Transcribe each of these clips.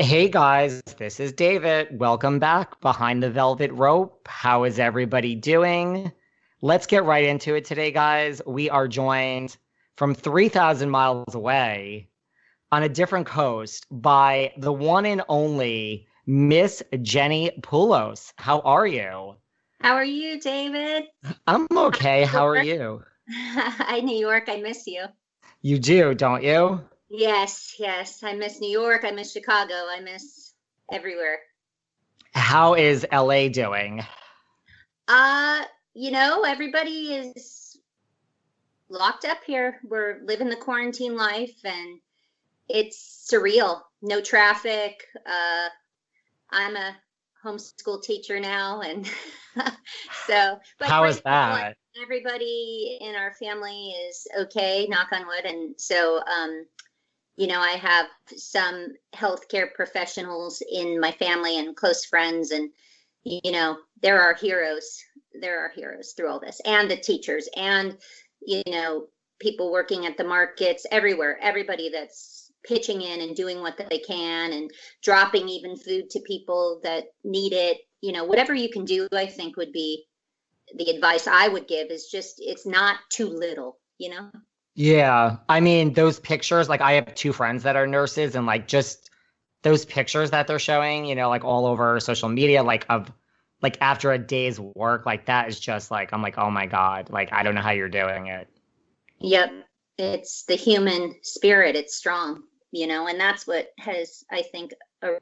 Hey guys, this is David. Welcome back behind the velvet rope. How is everybody doing? Let's get right into it today, guys. We are joined from 3,000 miles away on a different coast by the one and only Miss Jenni Pulos. How are you? How are you, David? I'm okay. How are you? Hi, New York. I miss you. You do, don't you? Yes, yes. I miss New York. I miss Chicago. I miss everywhere. How is LA doing? Uh, you know, everybody is locked up here. We're living the quarantine life and it's surreal. No traffic. Uh, I'm a homeschool teacher now and so but how is that? Everybody in our family is okay, knock on wood. And so um you know, I have some healthcare professionals in my family and close friends, and you know, there are heroes. There are heroes through all this, and the teachers, and you know, people working at the markets everywhere. Everybody that's pitching in and doing what they can, and dropping even food to people that need it. You know, whatever you can do, I think would be the advice I would give. Is just it's not too little. You know. Yeah. I mean, those pictures, like I have two friends that are nurses and like just those pictures that they're showing, you know, like all over social media, like of like after a day's work, like that is just like I'm like, oh my God, like I don't know how you're doing it. Yep. It's the human spirit, it's strong, you know, and that's what has, I think,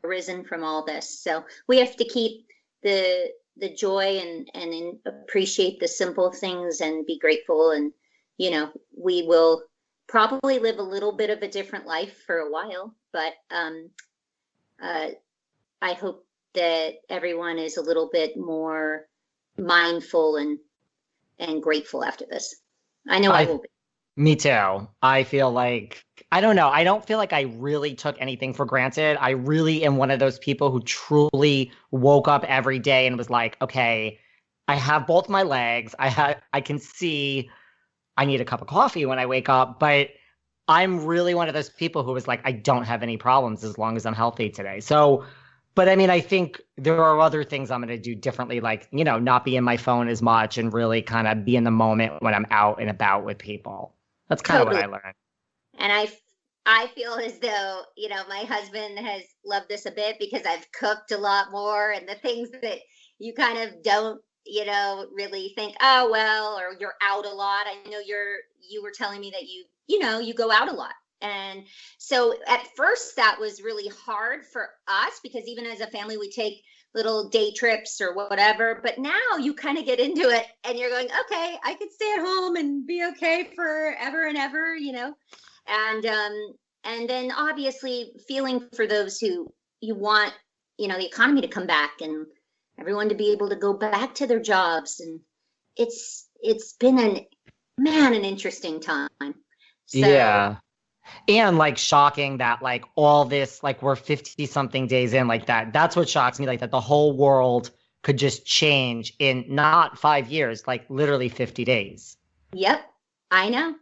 arisen from all this. So we have to keep the the joy and and appreciate the simple things and be grateful and you know, we will probably live a little bit of a different life for a while, but um, uh, I hope that everyone is a little bit more mindful and and grateful after this. I know I, I will be. Me too. I feel like I don't know. I don't feel like I really took anything for granted. I really am one of those people who truly woke up every day and was like, okay, I have both my legs. I have I can see I need a cup of coffee when I wake up. But I'm really one of those people who was like, I don't have any problems as long as I'm healthy today. So, but I mean, I think there are other things I'm going to do differently, like, you know, not be in my phone as much and really kind of be in the moment when I'm out and about with people. That's kind totally. of what I learned. And I, I feel as though, you know, my husband has loved this a bit because I've cooked a lot more and the things that you kind of don't you know really think oh well or you're out a lot. I know you're you were telling me that you you know you go out a lot. And so at first that was really hard for us because even as a family we take little day trips or whatever but now you kind of get into it and you're going okay i could stay at home and be okay forever and ever you know? And um and then obviously feeling for those who you want you know the economy to come back and everyone to be able to go back to their jobs and it's it's been an man, an interesting time. So, yeah. And like shocking that like all this, like we're 50 something days in, like that. That's what shocks me, like that the whole world could just change in not five years, like literally 50 days. Yep. I know.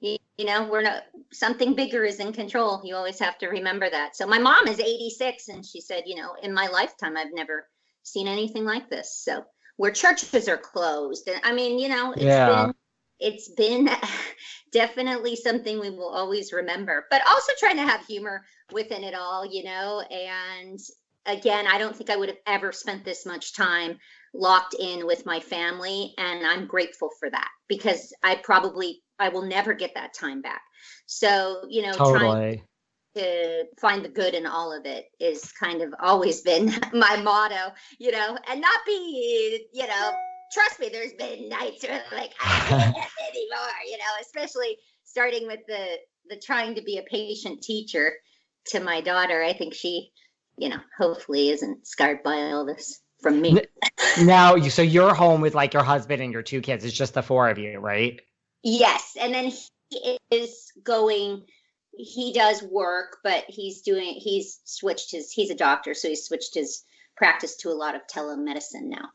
You, you know, we're not something bigger is in control. You always have to remember that. So my mom is 86 and she said, you know, in my lifetime I've never seen anything like this. So where churches are closed. And I mean, you know, it's yeah. been it's been definitely something we will always remember, but also trying to have humor within it all, you know. And again, I don't think I would have ever spent this much time locked in with my family. And I'm grateful for that because I probably, I will never get that time back. So, you know, totally. trying to find the good in all of it is kind of always been my motto, you know, and not be, you know, trust me, there's been nights where like I can't anymore, you know, especially starting with the the trying to be a patient teacher to my daughter. I think she, you know, hopefully isn't scarred by all this from me. now, you so you're home with like your husband and your two kids. It's just the four of you, right? Yes, and then he is going. He does work, but he's doing. He's switched his. He's a doctor, so he's switched his practice to a lot of telemedicine now.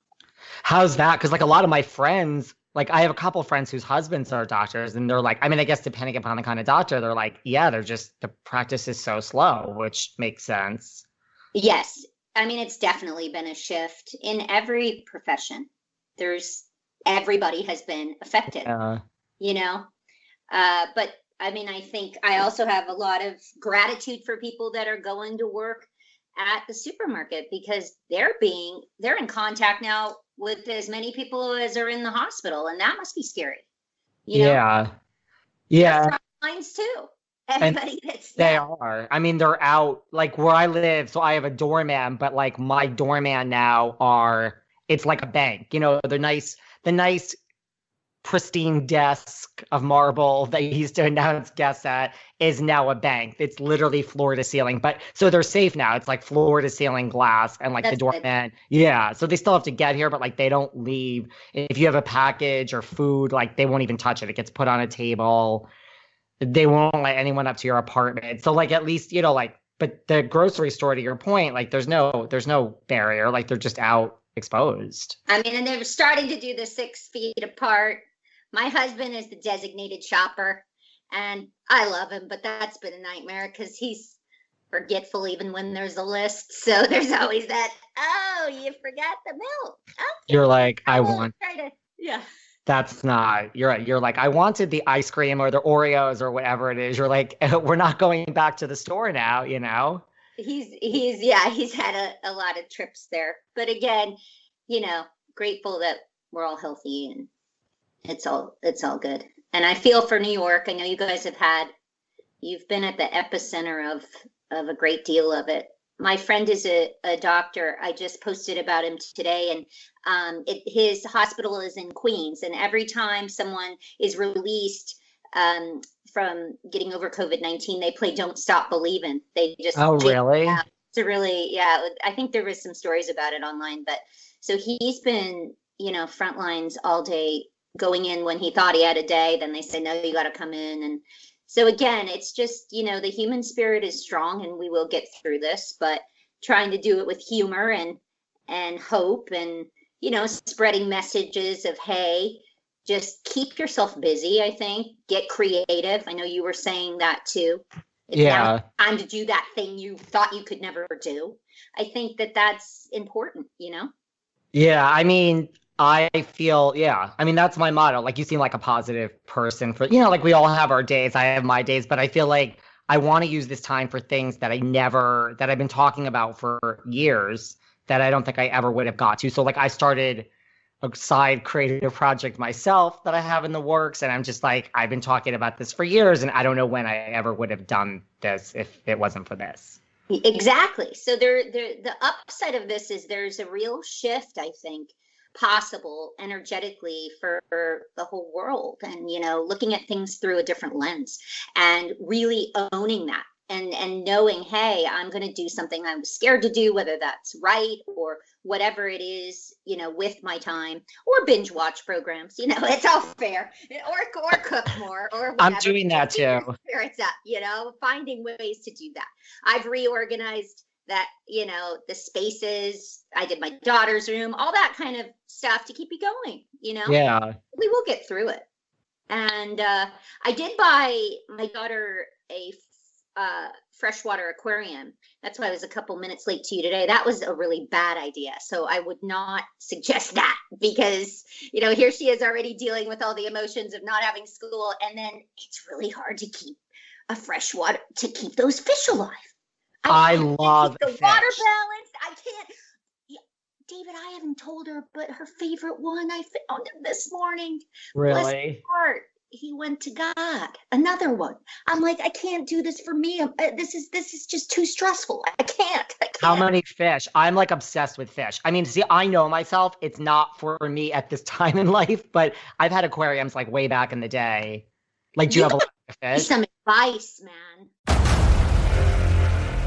How's that? Because like a lot of my friends, like I have a couple friends whose husbands are doctors, and they're like, I mean, I guess depending upon the kind of doctor, they're like, yeah, they're just the practice is so slow, which makes sense. Yes, I mean, it's definitely been a shift in every profession. There's everybody has been affected. Yeah. You know, uh, but I mean, I think I also have a lot of gratitude for people that are going to work at the supermarket because they're being they're in contact now with as many people as are in the hospital, and that must be scary. You know? Yeah. Yeah. Lines too. Everybody and that's they are. I mean, they're out like where I live. So I have a doorman, but like my doorman now are it's like a bank. You know, they're nice the nice pristine desk of marble that he used to announce guests at is now a bank. It's literally floor to ceiling. But so they're safe now. It's like floor to ceiling glass and like That's the doorman. Yeah. So they still have to get here, but like they don't leave. If you have a package or food, like they won't even touch it. It gets put on a table. They won't let anyone up to your apartment. So like at least, you know, like but the grocery store to your point, like there's no there's no barrier. Like they're just out exposed. I mean, and they're starting to do the six feet apart my husband is the designated shopper, and I love him, but that's been a nightmare because he's forgetful even when there's a list. So there's always that, oh, you forgot the milk. Okay. You're like, I, I want. To, yeah. That's not. You're right. You're like, I wanted the ice cream or the Oreos or whatever it is. You're like, we're not going back to the store now. You know. He's he's yeah he's had a, a lot of trips there, but again, you know, grateful that we're all healthy and it's all it's all good. And I feel for New York. I know you guys have had you've been at the epicenter of of a great deal of it. My friend is a, a doctor. I just posted about him today, and um, it, his hospital is in Queens. And every time someone is released um, from getting over COVID nineteen, they play "Don't Stop Believing." They just oh really? To really, yeah. I think there was some stories about it online, but so he's been you know front lines all day going in when he thought he had a day then they say no you got to come in. And so again it's just you know the human spirit is strong and we will get through this but trying to do it with humor and and hope and you know spreading messages of hey just keep yourself busy i think. Get creative. I know you were saying that too. It's yeah. time to do that thing you thought you could never do i think that that's important you know? Yeah i mean I feel, yeah. I mean, that's my motto. Like, you seem like a positive person for, you know, like we all have our days. I have my days, but I feel like I want to use this time for things that I never, that I've been talking about for years that I don't think I ever would have got to. So, like, I started a side creative project myself that I have in the works. And I'm just like, I've been talking about this for years, and I don't know when I ever would have done this if it wasn't for this. Exactly. So, there, there the upside of this is there's a real shift, I think possible energetically for the whole world and you know looking at things through a different lens and really owning that and and knowing hey i'm going to do something i was scared to do whether that's right or whatever it is, you know, with my time or binge watch programs. You know, it's all fair. Or or cook more or whatever. I'm doing that too. Spirits up, you know, finding ways to do that. I've reorganized that, you know, the spaces. I did my daughter's room, all that kind of stuff to keep you going, you know. Yeah. We will get through it. And uh I did buy my daughter a uh, freshwater aquarium. That's why I was a couple minutes late to you today. That was a really bad idea. So I would not suggest that because, you know, here she is already dealing with all the emotions of not having school. And then it's really hard to keep a freshwater, to keep those fish alive. I, love the fish. water balance. I can't. Yeah, David, I haven't told her, but her favorite one I found this morning. Really? Heart he went to God. Another one. I'm like, I can't do this for me. I'm- uh, This is this is just too stressful. I can't. I can't. How many fish? I'm like obsessed with fish. I mean, see, I know myself. It's not for me at this time in life, but I've had aquariums like way back in the day. Like, do you You have a lot of fish? Some advice, man.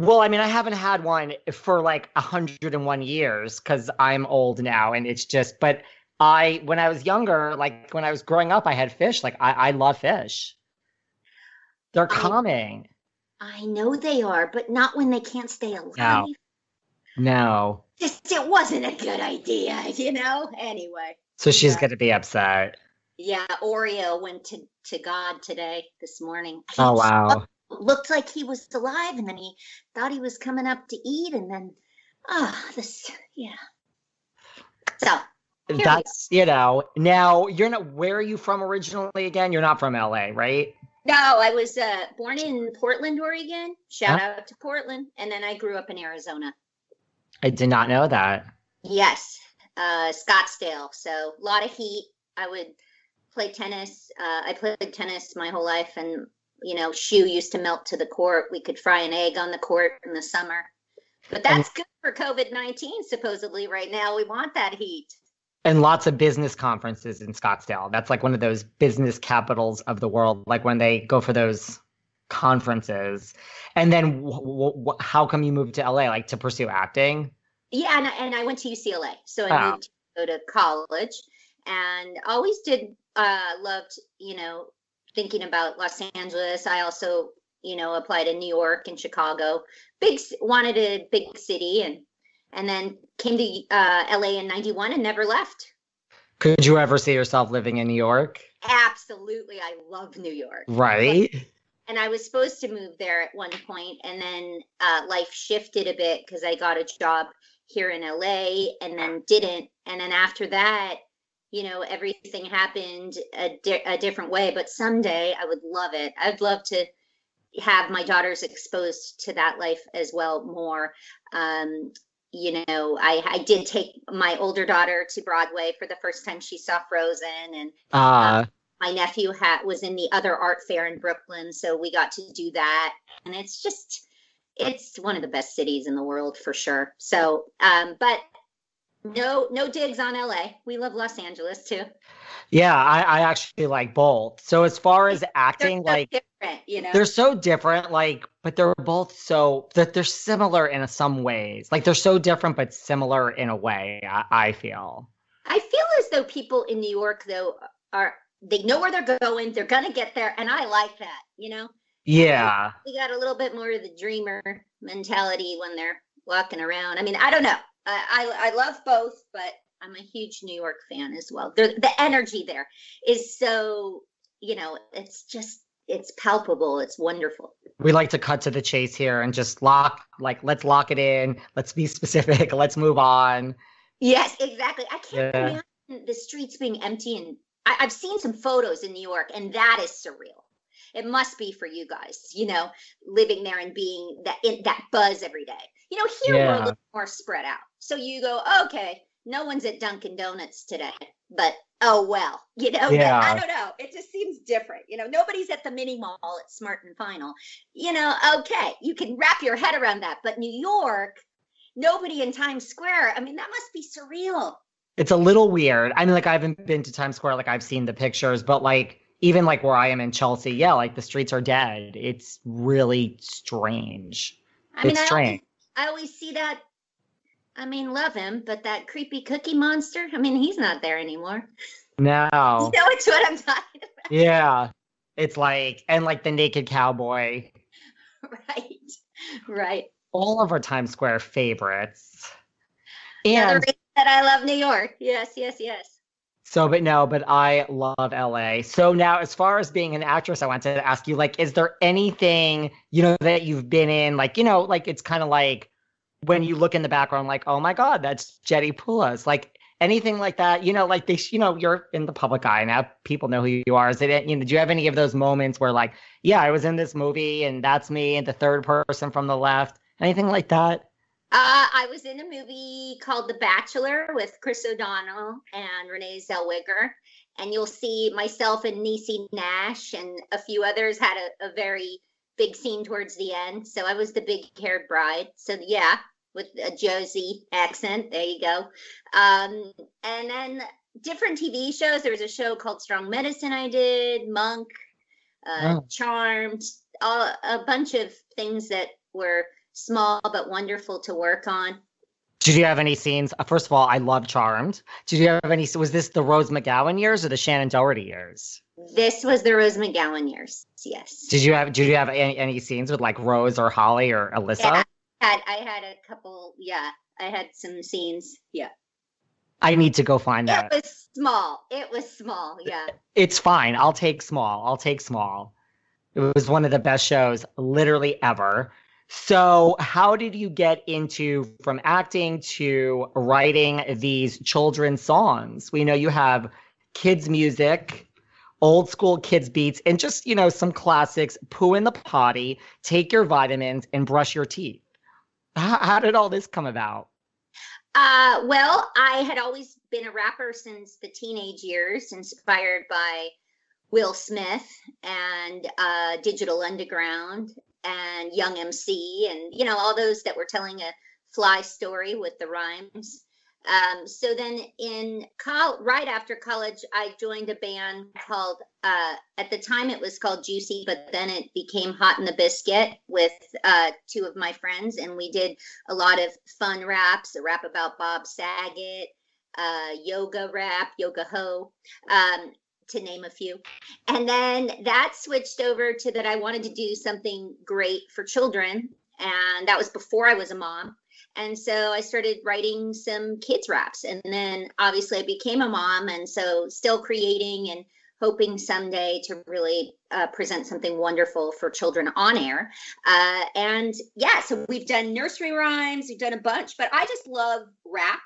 Well, I mean, I haven't had one for like 101 years because I'm old now and it's just, but I, when I was younger, like when I was growing up, I had fish. Like, I, I love fish. They're I- calming. I know they are, but not when they can't stay alive. No. No. Just it wasn't a good idea, you know. Anyway, So she's Yeah. going to be upset. yeah. Oreo went to to God today this morning. Oh, wow. Looked like he was alive, and then he thought he was coming up to eat, and then ah, this yeah. So. That's, you know, now you're not, where are you from originally again? You're not from LA, right? No, I was uh, born in Portland, Oregon. Shout out to Portland. And then I grew up in Arizona. I did not know that. Yes, uh, Scottsdale. So a lot of heat. I would play tennis. Uh, I played tennis my whole life, and you know, shoe used to melt to the court. We could fry an egg on the court in the summer. But that's good for COVID nineteen. Supposedly, right now we want that heat. And lots of business conferences in Scottsdale. That's like one of those business capitals of the world. Like when they go for those conferences. And then wh- wh- how come you moved to LA? Like to pursue acting? Yeah, and I, and I went to UCLA, so I Oh. moved to go to college, and always did uh, loved you know thinking about Los Angeles. I also you know applied in New York and Chicago. Big wanted a big city, and and then came to uh, LA in '91 and never left. Could you ever see yourself living in New York? Absolutely, I love New York. Right. and I was supposed to move there at one point, and then uh, life shifted a bit because I got a job here in LA, and then didn't, and then after that, you know, everything happened a, di- a different way. But someday, I would love it. I'd love to have my daughters exposed to that life as well more. Um, you know, I, I did take my older daughter to Broadway for the first time she saw Frozen, and Uh, my nephew had was in the other art fair in Brooklyn, so we got to do that, and it's just it's one of the best cities in the world for sure. So, um, but Mm-hmm. no no digs on LA. We love Los Angeles too. yeah, I, I actually like both. So as far as They're acting, so like different, you know. they're so different, like, but they're both so that they're similar in some ways. Like they're so different but similar in a way. I, I feel. I feel as though people in New York though are they know where they're going. They're gonna get there, and I like that. You know, Yeah. we got a little bit more of the dreamer mentality when they're walking around. I mean, I don't know. I I, I love both, but I'm a huge New York fan as well. The the energy there is so you know, it's just it's palpable. It's wonderful. We like to cut to the chase here and just lock, like, let's lock it in. Let's be specific. Let's move on. Yes, exactly. I can't Yeah. imagine the streets being empty, and I, I've seen some photos in New York, and that is surreal. It must be for you guys, you know, living there and being that in that buzz every day. You know, here we're a little more spread out. So you go, okay, no one's at Dunkin' Donuts today, but oh well, you know. Yeah. I don't know. It just seems different. You know, nobody's at the mini mall at Smart and Final. You know, okay, you can wrap your head around that, but New York, nobody in Times Square. I mean, that must be surreal. It's a little weird. I mean, like I haven't been to Times Square, like I've seen the pictures, but like even like where I am in Chelsea, yeah, like the streets are dead. It's really strange. I mean, it's I always, strange. I always see that. I mean, love him, but that creepy cookie monster. I mean, he's not there anymore. No. You know, it's what I'm talking about, Yeah. It's like and like the naked cowboy. right? Right. All of our Times Square favorites. And reason that I love New York. Yes, yes, yes. So, but no, but I love LA. So now, as far as being an actress, I wanted to ask you, like, is there anything, you know, that you've been in? Like, you know, like it's kind of like when you look in the background, like, oh my God, that's Jenni Pulos. Like anything like that, you know, like they, you know, you're in the public eye now. People know who you are. Is it, you know, do you have any of those moments where, like, yeah, I was in this movie and that's me and the third person from the left? Anything like that? Uh, I was in a movie called The Bachelor with Chris O'Donnell and Renee Zellweger. And you'll see myself and Niecy Nash and a few others had a, a very big scene towards the end. So I was the big haired bride. So, yeah, with a Josie accent. There you go. Um, and then different TV shows. There was a show called Strong Medicine I did, Monk, uh, Oh. Charmed, all, a bunch of things that were small but wonderful to work on. Did you have any scenes? uh, First of all, I love Charmed. Did you have any? Was this the Rose McGowan years or the Shannen Doherty years? This was the Rose McGowan years. Yes. Did you have? Did you have any, any scenes with like Rose or Holly or Alyssa? Yeah. Had I had a couple, yeah. I had some scenes. Yeah. I need to go find that. It was small. It was small. Yeah. It's fine. I'll take small. I'll take small. It was one of the best shows literally ever. So, how did you get into from acting to writing these children's songs? We know you have kids' music, old school kids' beats, and just, you know, some classics poo in the potty, take your vitamins, and brush your teeth. How, how did all this come about? Uh, well, I had always been a rapper since the teenage years, inspired by Will Smith and uh, Digital Underground and Young MC, and you know all those that were telling a fly story with the rhymes. Um, so then, in col- right after college, I joined a band called. Uh, at the time, it was called Juicy, but then it became Hot in the Biscuit with uh, two of my friends, and we did a lot of fun raps, a rap about Bob Saget, uh, yoga rap, yoga ho, um, to name a few. And then that switched over to that I wanted to do something great for children. And that was before I was a mom. And so I started writing some kids raps. And then obviously I became a mom. And so still creating and hoping someday to really uh, present something wonderful for children on air. Uh, and yeah, so we've done nursery rhymes, we've done a bunch, but I just love rap.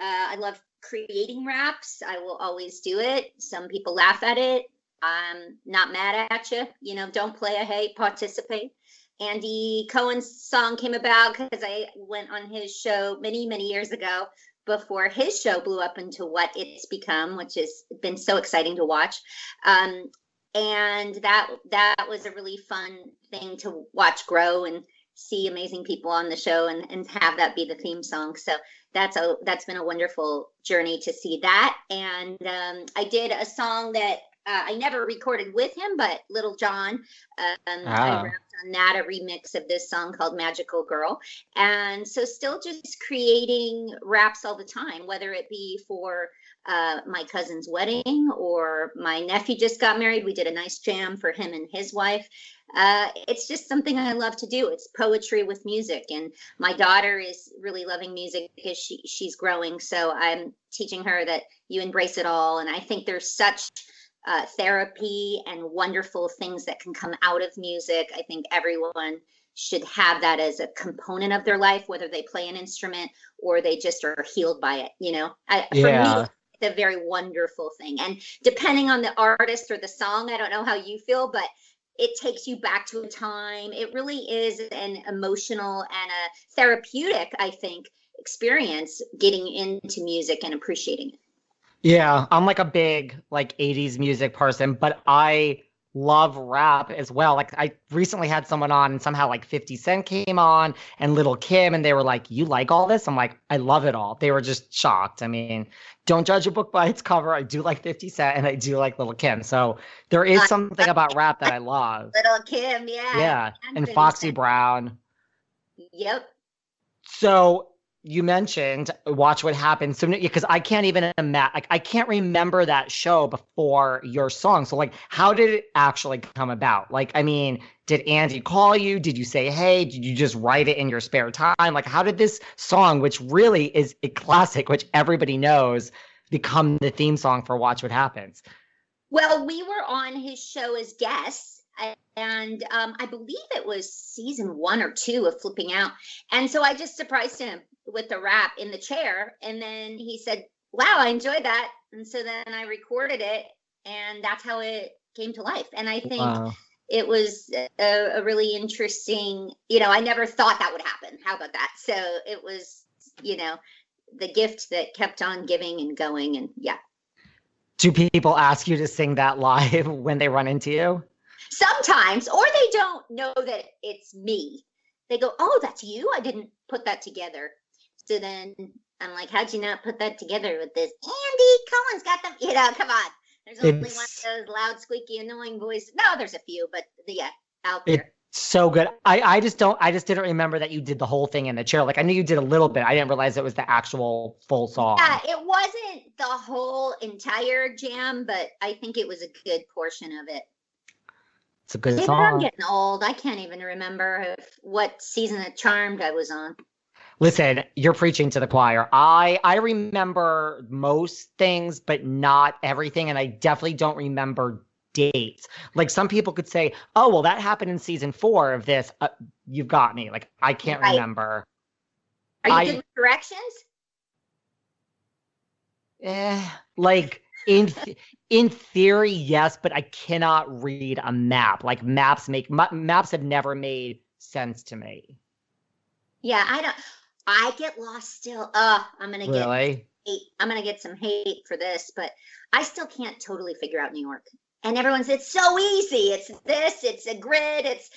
Uh, I love creating raps. I will always do it. Some people laugh at it. I'm not mad at you. You know, don't play a hate, participate. Andy Cohen's song came about because I went on his show many, many years ago before his show blew up into what it's become, which has been so exciting to watch. Um, and that that was a really fun thing to watch grow and see amazing people on the show and, and have that be the theme song. So that's a that's been a wonderful journey to see that. And um, I did a song that uh, I never recorded with him, but Little John, um, Ah. I rapped on that a remix of this song called Magical Girl. And so still just creating raps all the time, whether it be for uh, my cousin's wedding or my nephew just got married. We did a nice jam for him and his wife. Uh, it's just something I love to do. It's poetry with music, and my daughter is really loving music because she she's growing. So I'm teaching her that you embrace it all, and I think there's such uh, therapy and wonderful things that can come out of music. I think everyone should have that as a component of their life, whether they play an instrument or they just are healed by it. You know, I, for me, it's a very wonderful thing. And depending on the artist or the song, I don't know how you feel, but it takes you back to a time. It really is an emotional and a therapeutic, I think. experience getting into music and appreciating it. Yeah, I'm like a big like 80s music person, but I love rap as well. Like I recently had someone on and somehow like 50 Cent came on and Little Kim and they were like, "You like all this?" I'm like, "I love it all." They were just shocked. I mean, don't judge a book by its cover. I do like 50 Cent and I do like Little Kim. So there is something about rap that I love. Little Kim, yeah. Yeah, and Foxy Brown. Yep. So you mentioned watch what happens so because i can't even imagine like i can't remember that show before your song. So like how did it actually come about? Like i mean did andy call you? Did you say hey did you just write it in your spare time? Like how did this song which really is a classic which everybody knows become the theme song for watch what happens? Well we were on his show as guests and um, I believe it was season one or two of Flipping Out. And so I just surprised him with the rap in the chair. And then he said, Wow, I enjoyed that. And so then I recorded it, and that's how it came to life. And I think wow. it was a, a really interesting, you know, I never thought that would happen. How about that? So it was, you know, the gift that kept on giving and going. And yeah. Do people ask you to sing that live when they run into you? Sometimes, or they don't know that it's me. They go, Oh, that's you? I didn't put that together. So then I'm like, how'd you not put that together with this? Andy Cohen's got them. You know, come on. There's only it's, one of those loud, squeaky, annoying voices. No, there's a few, but yeah, out there. It's so good. I, I just don't I just didn't remember that you did the whole thing in the chair. Like I knew you did a little bit. I didn't realize it was the actual full song. Yeah, it wasn't the whole entire jam, but I think it was a good portion of it. It's a good Maybe song. I'm getting old. I can't even remember if, what season of Charmed I was on. Listen, you're preaching to the choir. I I remember most things, but not everything, and I definitely don't remember dates. Like some people could say, "Oh, well, that happened in season four of this." Uh, you've got me. Like I can't right. remember. Are you I, good with directions? Eh, like in th- in theory, yes, but I cannot read a map. Like maps make maps have never made sense to me. Yeah, I don't. I get lost still. Uh, I'm gonna get really? hate. I'm gonna get some hate for this, but I still can't totally figure out New York. And everyone's it's so easy. It's this. It's a grid. It's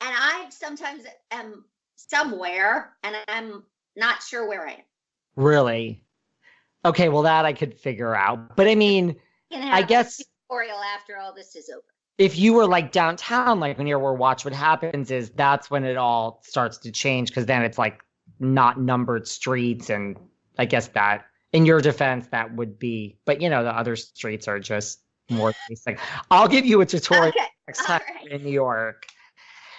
and I sometimes am somewhere and I'm not sure where I am. Really? Okay, well that I could figure out. But I mean, I guess tutorial after all this is over. If you were like downtown, like when you were watch what happens is that's when it all starts to change because then it's like not numbered streets and i guess that in your defense that would be but you know the other streets are just more basic i'll give you a tutorial okay. next time right. in new york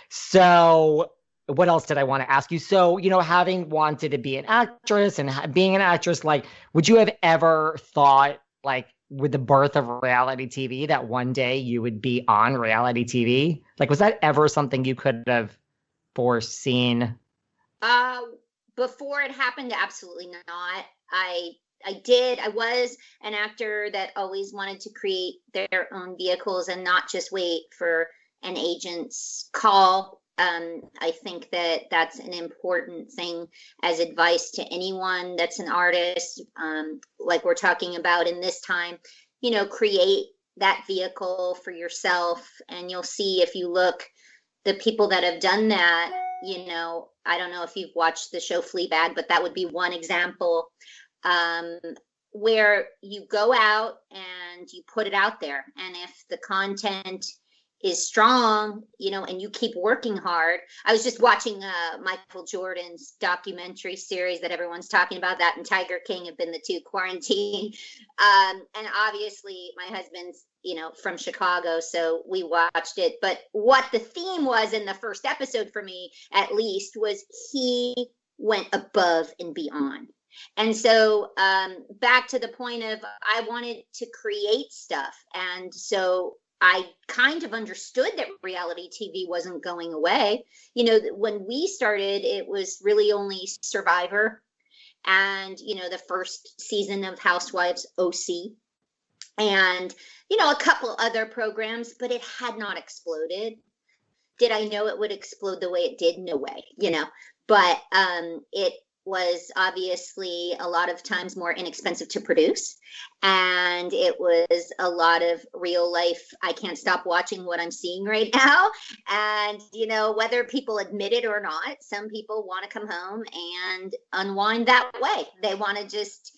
so what else did i want to ask you so you know having wanted to be an actress and being an actress like would you have ever thought like with the birth of reality tv that one day you would be on reality tv like was that ever something you could have foreseen uh before it happened absolutely not. I i did i was an actor that always wanted to create their own vehicles and not just wait for an agent's call. Um, i think that that's an important thing as advice to anyone that's an artist um, like we're talking about in this time you know create that vehicle for yourself and you'll see if you look the people that have done that you know, I don't know if you've watched the show Fleabag, but that would be one example um, where you go out and you put it out there. And if the content is strong, you know, and you keep working hard. I was just watching uh, Michael Jordan's documentary series that everyone's talking about. That and Tiger King have been the two quarantine. Um, and obviously, my husband's, you know, from Chicago, so we watched it. But what the theme was in the first episode for me, at least, was he went above and beyond. And so, um, back to the point of I wanted to create stuff. And so, I kind of understood that reality TV wasn't going away. You know, when we started, it was really only Survivor and, you know, the first season of Housewives OC and, you know, a couple other programs, but it had not exploded. Did I know it would explode the way it did? No way, you know, but um, it was obviously a lot of times more inexpensive to produce. And it was a lot of real life, I can't stop watching what I'm seeing right now. And, you know, whether people admit it or not, some people want to come home and unwind that way. They want to just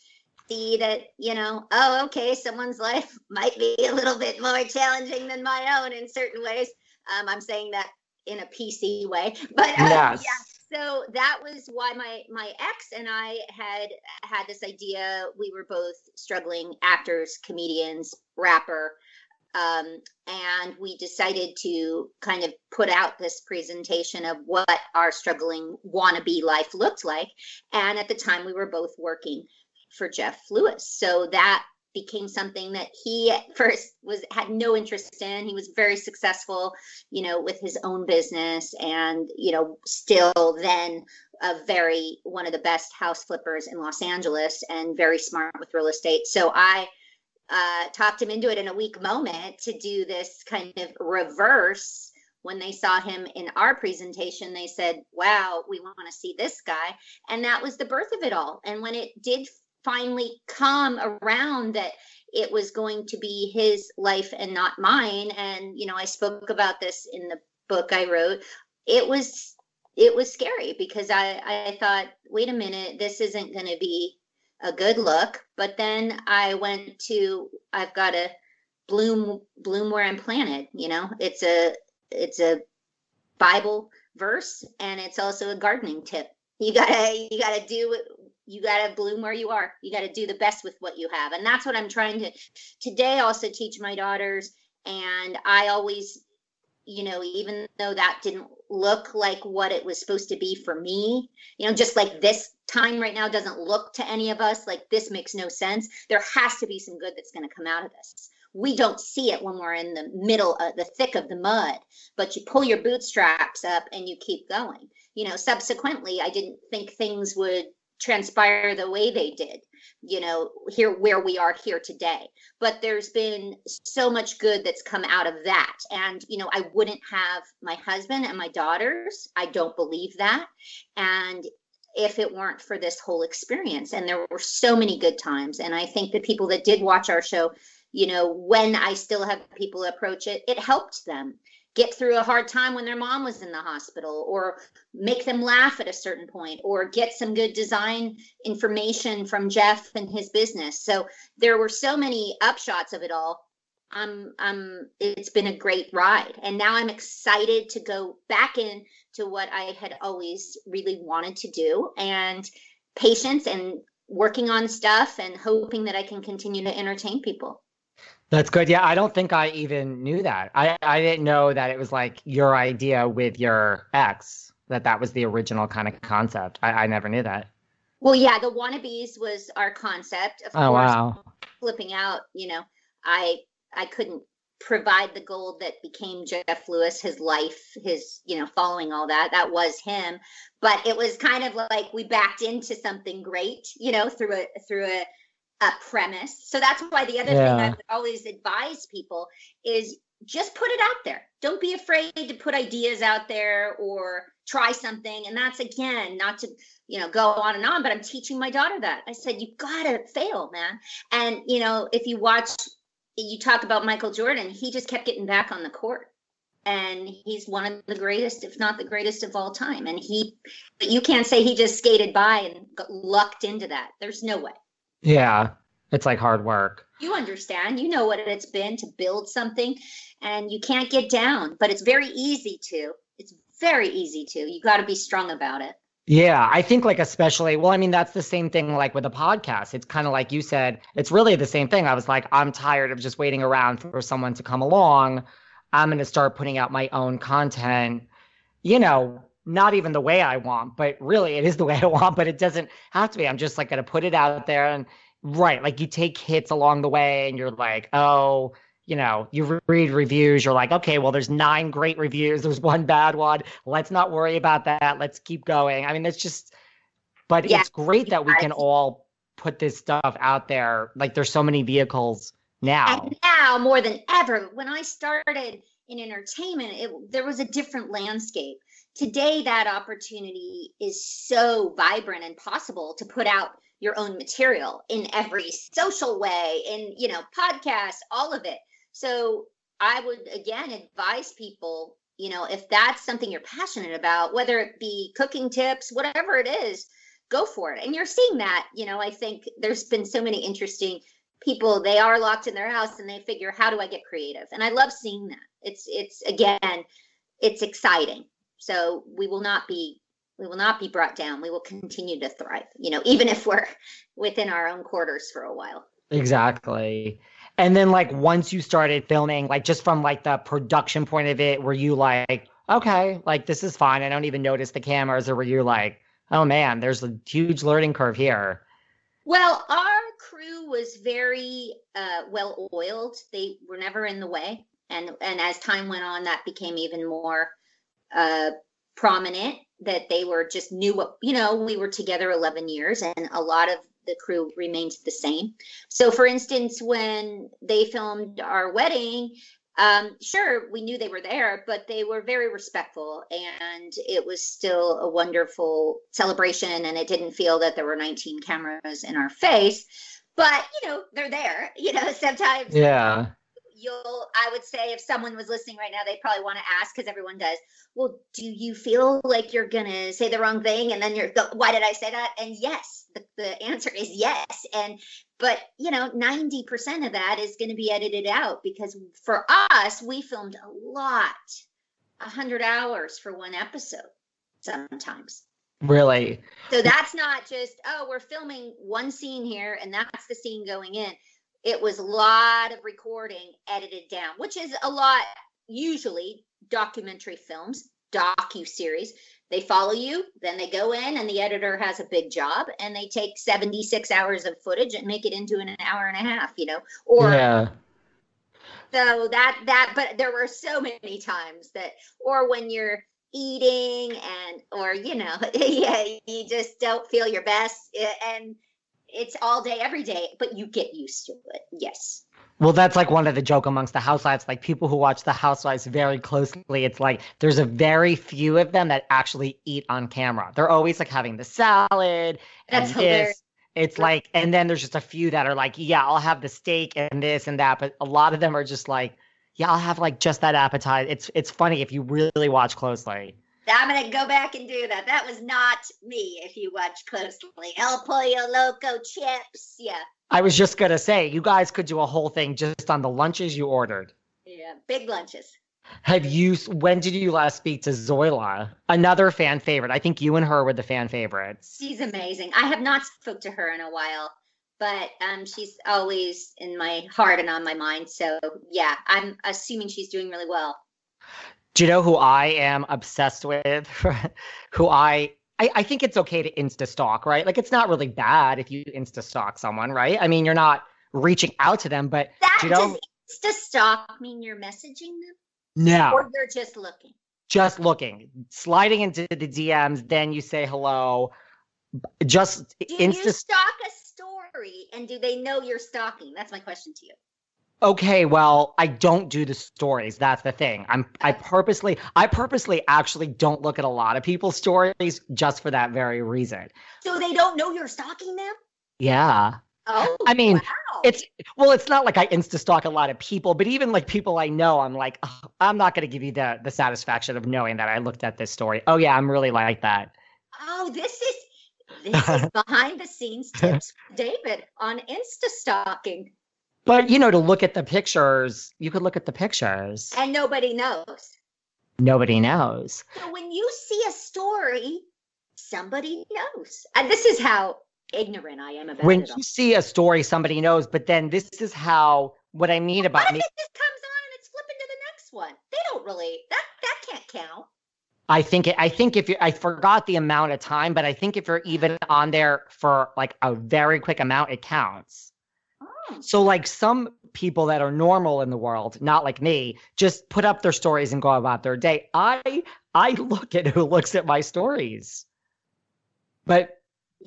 see that, you know, oh, okay, someone's life might be a little bit more challenging than my own in certain ways. Um, I'm saying that in a PC way, but uh, yes. yeah so that was why my my ex and I had had this idea. We were both struggling actors, comedians, rapper, um, and we decided to kind of put out this presentation of what our struggling wannabe life looked like. And at the time, we were both working for Jeff Lewis, so that became something that he at first was had no interest in. He was very successful you know with his own business and you know still then a very one of the best house flippers in los angeles and very smart with real estate. So i uh, talked him into it in a weak moment to do this kind of reverse. When they saw him in our presentation they said wow we want to see this guy. And that was the birth of it all. And when it did finally come around that it was going to be his life and not mine. And you know i spoke about this in the book i wrote. It was it was scary because i i thought wait a minute this isn't going to be a good look. But then i went to i've got a bloom bloom where i'm planted you know it's a it's a bible verse and it's also a gardening tip. You gotta you gotta do you got to bloom where you are. You got to do the best with what you have. And that's what i'm trying to today also teach my daughters and i always you know even though that didn't look like what it was supposed to be for me you know just like this time right now doesn't look to any of us like this makes no sense. There has to be some good that's going to come out of this. We don't see it when we're in the middle of the thick of the mud but you pull your bootstraps up and you keep going. You know subsequently i didn't think things would transpire the way they did you know here where we are here today. But there's been so much good that's come out of that. And you know i wouldn't have my husband and my daughters i don't believe that. And if it weren't for this whole experience and there were so many good times. And i think the people that did watch our show you know when i still have people approach it it helped them get through a hard time when their mom was in the hospital or make them laugh at a certain point or get some good design information from Jeff and his business. So there were so many upshots of it all. Um, um, it's been a great ride. And now I'm excited to go back in to what I had always really wanted to do and patience and working on stuff and hoping that I can continue to entertain people. That's good. Yeah, I don't think I even knew that. I, I didn't know that it was like your idea with your ex, that that was the original kind of concept. I, I never knew that. Well, yeah, the wannabes was our concept. Of oh, course, wow. flipping out, you know, I I couldn't provide the gold that became Jeff Lewis, his life, his, you know, following all that. That was him. But it was kind of like we backed into something great, you know, through a through a a premise. So that's why the other yeah. thing I would always advise people is just put it out there. Don't be afraid to put ideas out there or try something. And that's again, not to, you know, go on and on, but I'm teaching my daughter that. I said, you gotta fail, man. And, you know, if you watch, you talk about Michael Jordan, he just kept getting back on the court. And he's one of the greatest, if not the greatest of all time. And he, but you can't say he just skated by and got lucked into that. There's no way. Yeah, it's like hard work. You understand. You know what it's been to build something and you can't get down, but it's very easy to. It's very easy to. You got to be strong about it. Yeah, I think like especially, well, I mean, that's the same thing like with a podcast. It's kind of like you said, it's really the same thing. I was like, I'm tired of just waiting around for someone to come along. I'm going to start putting out my own content, you know, not even the way I want, but really it is the way I want, but it doesn't have to be. I'm just like going to put it out there and right. Like you take hits along the way and you're like, oh, you know, you read reviews, you're like, okay, well, there's nine great reviews, there's one bad one. Let's not worry about that. Let's keep going. I mean, it's just, but yeah. it's great that we can all put this stuff out there. Like there's so many vehicles now. And now more than ever. When I started in entertainment, it, there was a different landscape today that opportunity is so vibrant and possible to put out your own material in every social way in you know podcasts all of it. So i would again advise people you know if that's something you're passionate about whether it be cooking tips whatever it is go for it. And you're seeing that you know i think there's been so many interesting people they are locked in their house and they figure how do i get creative? And i love seeing that. It's it's again it's exciting so we will not be we will not be brought down. We will continue to thrive you know even if we're within our own quarters for a while. Exactly. And then like once you started filming like just from like the production point of it were you like okay like this is fine. I don't even notice the cameras or were you like oh man there's a huge learning curve here? Well our crew was very uh, well oiled they were never in the way. And and as time went on that became even more uh, prominent that they were just knew what you know we were together 11 years and a lot of the crew remained the same. So for instance when they filmed our wedding um, sure we knew they were there but they were very respectful and it was still a wonderful celebration and it didn't feel that there were 19 cameras in our face but you know they're there you know sometimes. Yeah you'll i would say if someone was listening right now they'd probably want to ask because everyone does well do you feel like you're gonna say the wrong thing? And then you're why did i say that? And yes the, the answer is yes. And but you know 90% of that is going to be edited out because for us we filmed a lot 100 hours for one episode sometimes. Really? So that's not just oh we're filming one scene here and that's the scene going in it was a lot of recording edited down, which is a lot usually documentary films, docu series. They follow you, then they go in and the editor has a big job and they take 76 hours of footage and make it into an hour and a half, you know. Or yeah. So that that but there were so many times that or when you're eating and or you know, yeah, you just don't feel your best eh, and it's all day every day but you get used to it. Yes. Well that's like one of the joke amongst the housewives like people who watch the housewives very closely it's like there's a very few of them that actually eat on camera. They're always like having the salad that's hilarious. It's like and then there's just a few that are like yeah i'll have the steak and this and that but a lot of them are just like yeah i'll have like just that appetite. It's it's funny if you really watch closely I'm gonna go back and do that. That was not me. If you watch closely, El Pollo Loco chips. Yeah. I was just gonna say, you guys could do a whole thing just on the lunches you ordered. Yeah, big lunches. Have you? When did you last speak to Zoila? Another fan favorite. I think you and her were the fan favorites. She's amazing. I have not spoke to her in a while, but um, she's always in my heart and on my mind. So yeah, I'm assuming she's doing really well. Do you know who I am obsessed with? who I, I I think it's okay to insta stalk, right? Like it's not really bad if you insta stalk someone, right? I mean, you're not reaching out to them, but that you know, does insta stalk mean you're messaging them? No, or you're just looking. Just looking, sliding into the DMs, then you say hello. Just do insta you stalk a story, and do they know you're stalking? That's my question to you. Okay, well, I don't do the stories. That's the thing. I'm I purposely I purposely actually don't look at a lot of people's stories just for that very reason. So they don't know you're stalking them? Yeah. Oh. I mean, wow. it's well, it's not like I insta stalk a lot of people, but even like people I know, I'm like, oh, I'm not going to give you the the satisfaction of knowing that I looked at this story. Oh yeah, I'm really like that. Oh, this is this is behind the scenes tips, David, on insta stalking. But you know, to look at the pictures, you could look at the pictures. And nobody knows. Nobody knows. So when you see a story, somebody knows. And this is how ignorant I am about when it. you see a story, somebody knows. But then this is how what I mean about what me. if it just comes on and it's flipping to the next one? They don't really that that can't count. I think it, I think if you I forgot the amount of time, but I think if you're even on there for like a very quick amount, it counts. So like some people that are normal in the world, not like me, just put up their stories and go about their day. I I look at who looks at my stories. But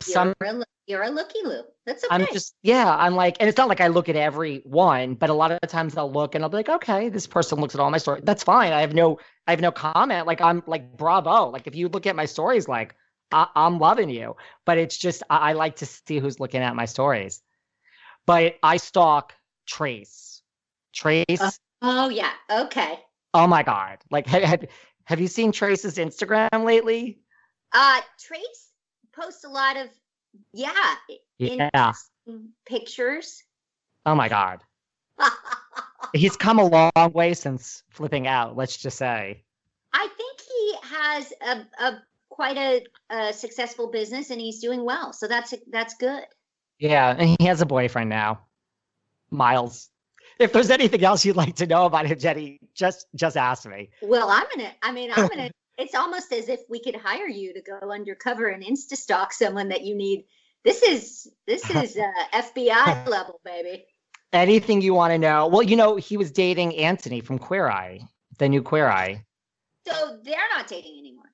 some You're a, you're a looky loo. That's okay. I'm just yeah, I'm like, and it's not like I look at every one, but a lot of the times I'll look and I'll be like, okay, this person looks at all my stories. That's fine. I have no, I have no comment. Like I'm like, bravo. Like if you look at my stories, like I, I'm loving you. But it's just I, I like to see who's looking at my stories. But I stalk Trace. Trace. oh yeah. Okay. oh my god. Like have, have have you seen Trace's Instagram lately? Uh Trace posts a lot of yeah, Yeah. pictures. Oh my god. He's come a long way since flipping out. Let's just say. I think he has a, a quite a, a successful business and he's doing well. So that's that's good. Yeah, and he has a boyfriend now, Miles. If there's anything else you'd like to know about him, Jenni, just just ask me. Well, I'm gonna. I mean, I'm gonna. it's almost as if we could hire you to go undercover and insta stalk someone that you need. This is this is uh, FBI level, baby. Anything you want to know? Well, you know, he was dating Anthony from Queer Eye, the new Queer Eye. So they're not dating anymore.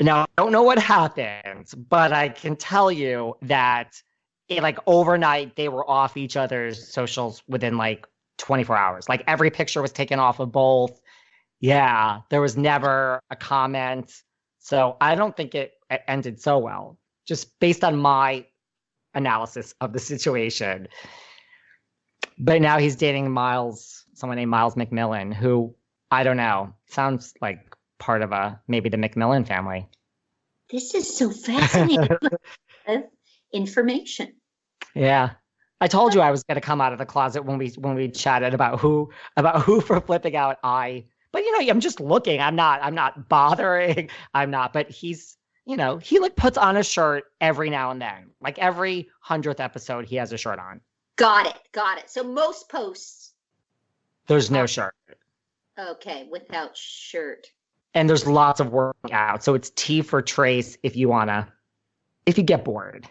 Now, I don't know what happened, but I can tell you that it, like overnight they were off each other's socials within like 24 hours. Like every picture was taken off of both. Yeah, there was never a comment. So I don't think it e- ended so well, just based on my analysis of the situation. But now he's dating Miles, someone named Miles McMillan, who I don't know, sounds like part of a maybe the McMillan family. This is so fascinating. Information. Yeah. I told you I was going to come out of the closet when we when we chatted about who about who for flipping out I. But you know, I'm just looking. I'm not I'm not bothering. I'm not, but he's you know, he like puts on a shirt every now and then. Like every 100th episode he has a shirt on. Got it. Got it. So most posts, There's no shirt. okay, without shirt. And there's lots of workout. So it's T for Trace if you want to if you get bored.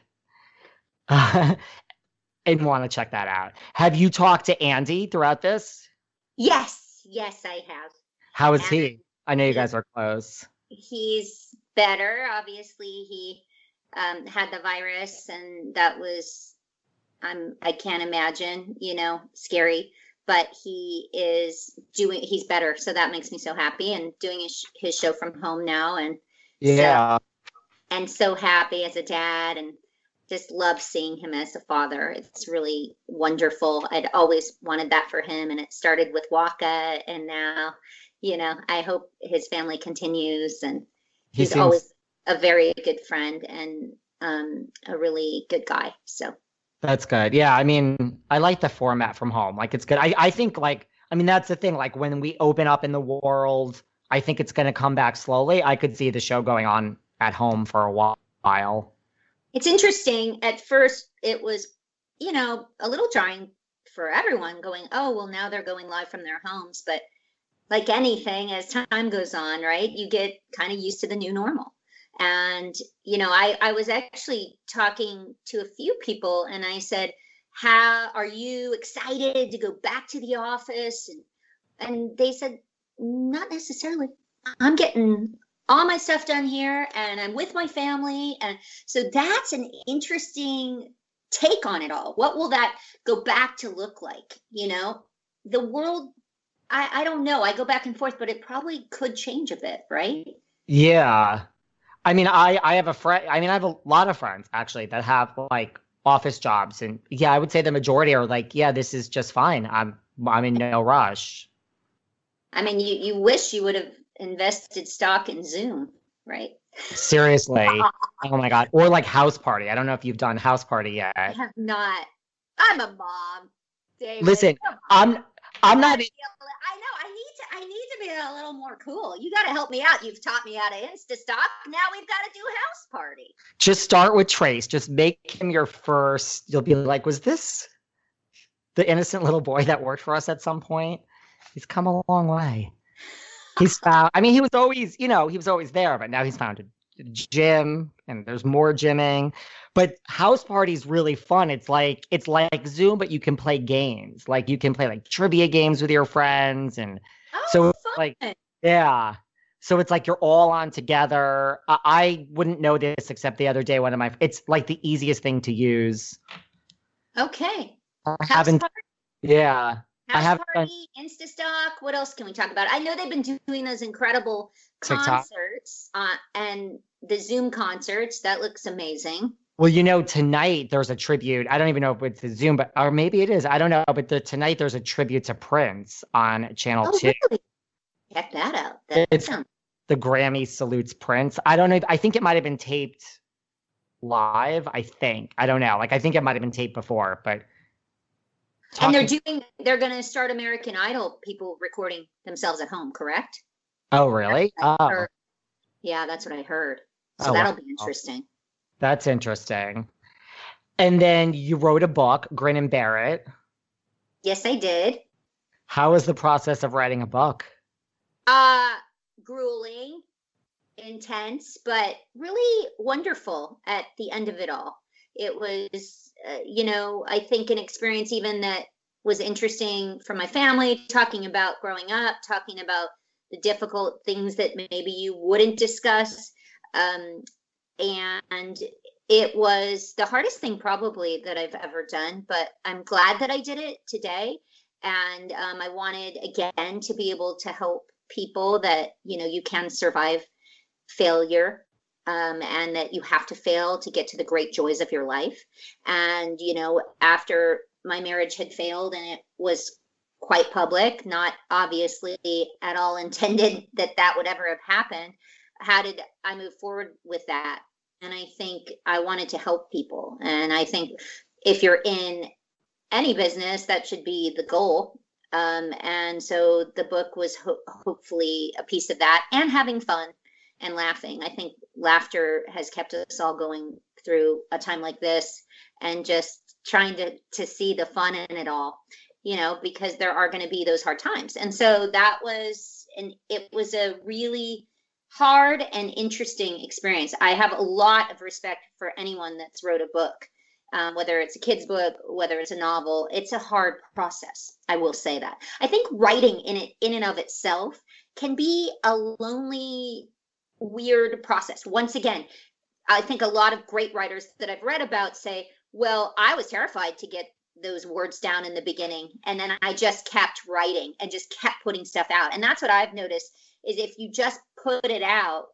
and want to check that out. Have you talked to Andy throughout this? Yes. Yes, I have. How is he? I know you guys are close. he's better. Obviously, he um, had the virus, and that was I'm I can't imagine, you know, scary. But he is doing. He's better, so that makes me so happy. And doing his his show from home now, and Yeah. and so happy as a dad, and just love seeing him as a father. It's really wonderful. I'd always wanted that for him, and it started with Waka, and now, you know, I hope his family continues and he he's seems always a very good friend and um, a really good guy. So that's good. Yeah, I mean, I like the format from home. Like it's good. I I think like I mean that's the thing. Like when we open up in the world, I think it's going to come back slowly. I could see the show going on at home for a while. It's interesting. At first, it was, you know, a little jarring for everyone going, oh, well, now they're going live from their homes. But like anything, as time goes on, right, you get kind of used to the new normal. And, you know, I, I was actually talking to a few people and I said, how are you excited to go back to the office? And, and they said, not necessarily. I'm getting all my stuff done here and I'm with my family. And so that's an interesting take on it all. What will that go back to look like? You know, the world, I, I don't know. I go back and forth, but it probably could change a bit, right? Yeah. I mean, I I have a friend. I mean, I have a lot of friends actually that have like office jobs, and yeah, I would say the majority are like, yeah, this is just fine. I'm I'm in no rush. I mean, you, you wish you would have invested stock in Zoom, right? Seriously. oh my god. Or like house party. I don't know if you've done house party yet. I have not. I'm a mom. David. Listen, I'm I'm not. I know. I need to. I need to be a little more cool. You got to help me out. You've taught me how to Insta stock. Now we've got to do house party. Just start with Trace. Just make him your first. You'll be like, was this the innocent little boy that worked for us at some point? He's come a long way. He's found. I mean, he was always, you know, he was always there, but now he's found a gym, and there's more gymming. But house parties really fun. It's like it's like Zoom, but you can play games. Like you can play like trivia games with your friends, and Oh, So, fun. like, Yeah. So it's like you're all on together. I, I wouldn't know this except the other day one of my it's like the easiest thing to use. Okay. I haven't party, I house haven't done- party, Instastock. What else can we talk about? I know they've been doing those incredible TikTok. concerts uh, and the Zoom concerts. That looks amazing. Well, you know, tonight there's a tribute. I don't even know if it's the Zoom, but or maybe it is. I don't know. But the tonight there's a tribute to Prince on Channel Oh, Two. really? Check that out. That It's- sounds The Grammy salutes Prince. I don't know. I think it might have been taped live. I think. I don't know. Like I think it might have been taped before, but. And they're doing. They're going to start American Idol. People recording themselves at home. Correct? Oh, really? Oh. Yeah, that's what I heard. So Oh, that'll wow. be interesting. that's interesting. And then you wrote a book, Grin and Bear It. Yes, I did. How was the process of writing a book? Uh grueling, intense, but really wonderful at the end of it all. It was, uh, you know, I think an experience even that was interesting for my family, talking about growing up, talking about the difficult things that maybe you wouldn't discuss. Um, and it was the hardest thing probably that I've ever done, but I'm glad that I did it today. And um, I wanted again to be able to help people that you know you can survive failure um, and that you have to fail to get to the great joys of your life. And you know, after my marriage had failed and it was quite public, not obviously at all intended that that would ever have happened. How did I move forward with that? And I think I wanted to help people. And I think if you're in any business, that should be the goal. Um, and so the book was ho- hopefully a piece of that and having fun and laughing. I think laughter has kept us all going through a time like this and just trying to, to see the fun in it all, you know, because there are going to be those hard times. And so that was, and it was a really hard and interesting experience. I have a lot of respect for anyone that's wrote a book um, whether it's a kid's book, whether it's a novel, it's a hard process. I will say that. I think writing in it, in and of itself, can be a lonely, weird process. Once again, I think a lot of great writers that I've read about say, "Well, I was terrified to get those words down in the beginning, and then I just kept writing and just kept putting stuff out." And that's what I've noticed is if you just put it out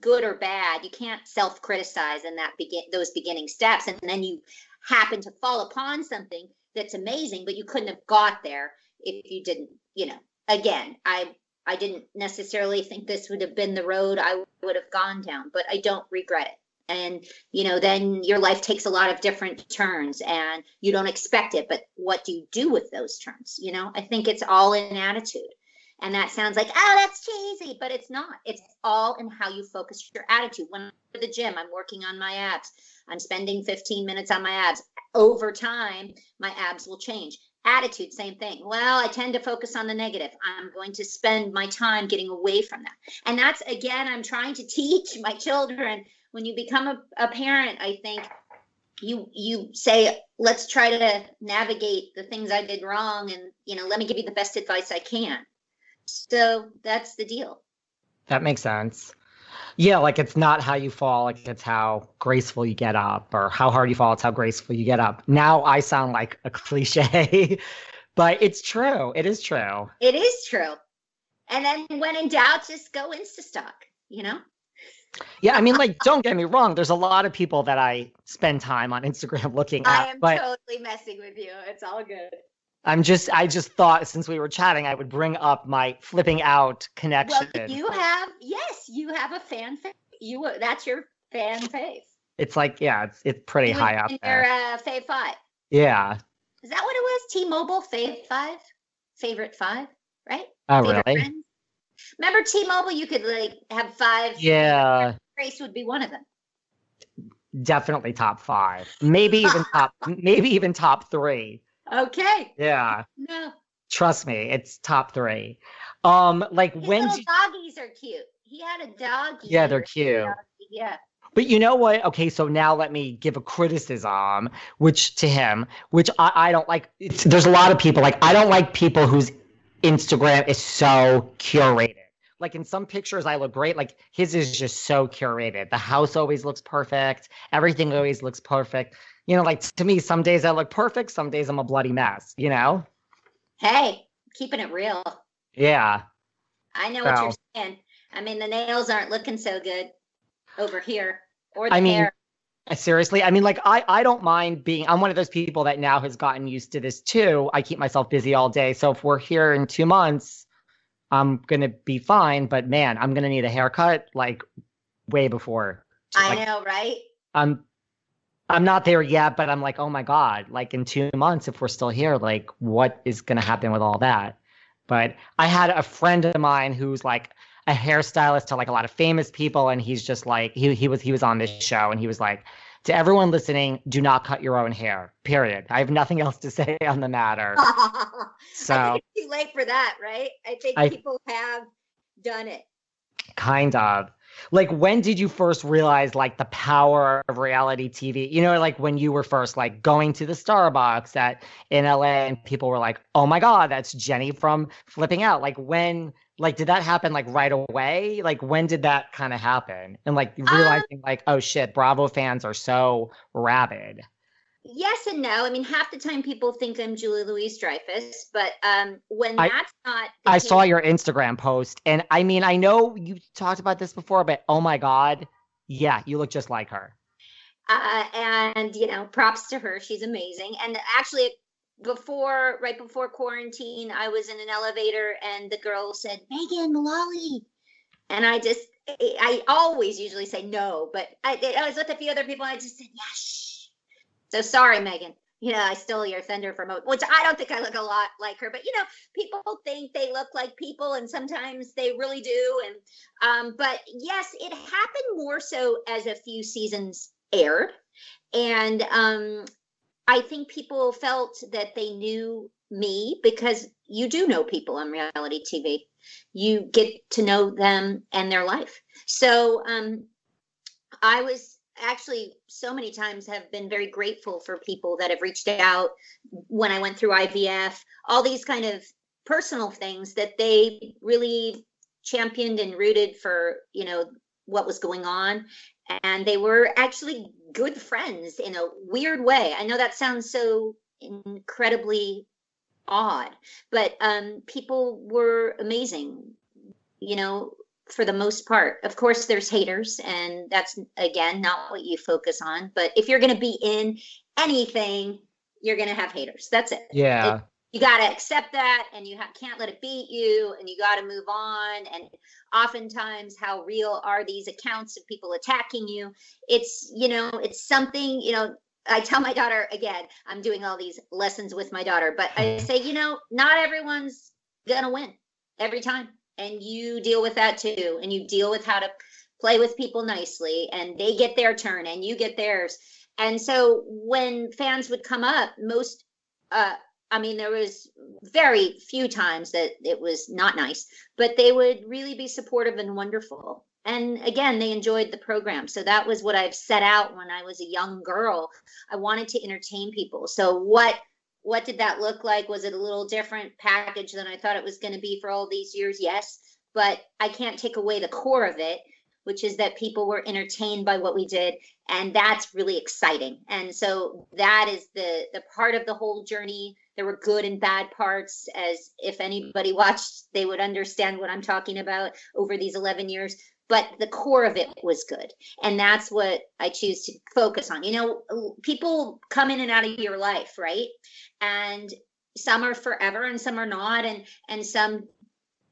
good or bad you can't self-criticize in that begin those beginning steps and then you happen to fall upon something that's amazing but you couldn't have got there if you didn't you know again i i didn't necessarily think this would have been the road i would have gone down but i don't regret it and you know then your life takes a lot of different turns and you don't expect it but what do you do with those turns you know i think it's all in attitude and that sounds like, oh, that's cheesy, but it's not. It's all in how you focus your attitude. When I'm at the gym, I'm working on my abs. I'm spending 15 minutes on my abs. Over time, my abs will change. Attitude, same thing. Well, I tend to focus on the negative. I'm going to spend my time getting away from that. And that's, again, I'm trying to teach my children. When you become a, a parent, I think you you say let's try to navigate the things i did wrong and you know let me give you the best advice i can so that's the deal. That makes sense. Yeah, like it's not how you fall, like it's how graceful you get up, or how hard you fall, it's how graceful you get up. Now I sound like a cliche, but it's true. It is true. It is true. And then when in doubt, just go Instastock, you know? Yeah, I mean, like, don't get me wrong. There's a lot of people that I spend time on Instagram looking at, I am but totally messing with you. It's all good. I'm just, I just thought since we were chatting, I would bring up my flipping out connection. Well, you have, yes, you have a fan face. You, that's your fan face. it's like, yeah, it's it's pretty You high up there. Your uh, Fave Five. Yeah. Is that what it was? T-Mobile Fave Five, favorite five, right? Oh, Favorite really? friends? Remember T-Mobile? You could like have five. Yeah. Grace would be one of them. Definitely top five. Maybe even top. Maybe even top three. Okay. Yeah. No. Trust me, it's top three. Um, like His when? little do- doggies are cute. He had a doggy. Yeah, they're cute. Yeah. But you know what? Okay, so now let me give a criticism, which to him, which I, I don't like. It's, there's a lot of people like I don't like people whose Instagram is so curated. like in some pictures I look great. Like his is just so curated. The house always looks perfect. Everything always looks perfect. You know, like to me, some days I look perfect, some days I'm a bloody mess, you know? Hey, keeping it real. Yeah. I know what you're saying. I mean, the nails aren't looking so good over here. Or the I mean, hair. Uh, Seriously, I mean, like I I don't mind being. I'm one of those people that now has gotten used to this too. I keep myself busy all day, so if we're here in two months, I'm gonna be fine. But man, I'm gonna need a haircut like way before. I know, right? I'm I'm not there yet, but I'm like, oh my god, like in two months, if we're still here, like what is gonna happen with all that? But I had a friend of mine who's like a hairstylist to like a lot of famous people, and he's just like he he was he was on this show, and he was like, to everyone listening, do not cut your own hair. Period. I have nothing else to say on the matter. I So think it's too late for that, right? I think I- people have done it. kind of like when did you first realize like the power of reality tv you know like when you were first like going to the starbucks at in la and people were like oh my god that's jenni from flipping out. Like when like did that happen like right away? Like when did that kind of happen? And like um, realizing like oh shit bravo fans are so rabid Yes and no. I mean, half the time people think I'm Julie Louise Dreyfus, but um, when I- that's not, i saw your instagram post and i mean i know you talked about this before but oh my god yeah you look just like her uh, and you know, props to her. She's amazing. And actually, before, right before quarantine, I was in an elevator, and the girl said, "Megan Mullally," and I just, I I always usually say no, but I, I was with a few other people, and I just said yes. So sorry, Megan. You know, I stole your thunder from, which I don't think I look a lot like her, but you know, people think they look like people, and sometimes they really do. And um, but yes, it happened more so as a few seasons aired, and um, I think people felt that they knew me because you do know people on reality TV. You get to know them and their life. So um, I was actually so many times have been very grateful for people that have reached out when I went through IVF, all these kind of personal things that they really championed and rooted for, you know, what was going on. And they were actually good friends in a weird way. I know that sounds so incredibly odd, but um, people were amazing, you know, for the most part. Of course, there's haters, and that's again not what you focus on. But if you're going to be in anything, you're going to have haters. That's it. yeah You got to accept that, and you ha- can't let it beat you, and you got to move on. And oftentimes, how real are these accounts of people attacking you? It's you know, it's something you know. I tell my daughter again, I'm doing all these lessons with my daughter, but I hmm. say, you know, not everyone's gonna win every time. And you deal with that too. And you deal with how to play with people nicely and they get their turn and you get theirs. And so when fans would come up, most uh I mean there was very few times that it was not nice, but they would really be supportive and wonderful. And again, they enjoyed the program. So that was what I've set out when I was a young girl. I wanted to entertain people. So what what did that look like? Was it a little different package than I thought it was going to be for all these years? Yes, but I can't take away the core of it, which is that people were entertained by what we did, and that's really exciting. And so that is the the part of the whole journey. There were good and bad parts, as if anybody watched, they would understand what I'm talking about over these 11 years. But the core of it was good, and that's what I choose to focus on. You know, people come in and out of your life, right? and some are forever and some are not. And and some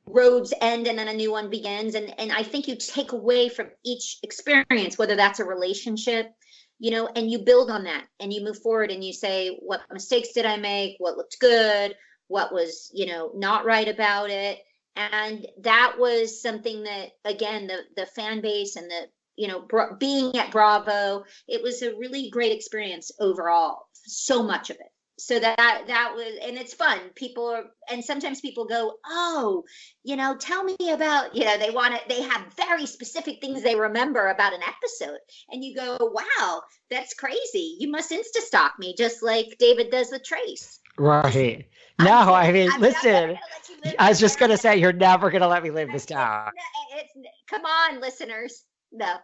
roads end and then a new one begins. And and i think you take away from each experience whether that's a relationship you know and you build on that and you move forward and you say what mistakes did i make? What looked good? What was you know not right about it and that was something that again the the fan base and the you know bra- being at bravo it was a really great experience overall so much of it. So that that was and it's fun. People are and sometimes people go oh you know tell me about you know they want to they have very specific things they remember about an episode. And you go wow that's crazy. You must insta stalk me just like david does with trace. Right. No, I mean, I'm listen. gonna let you live I was just gonna say you're never gonna let me live this down. It's, come on, listeners. No,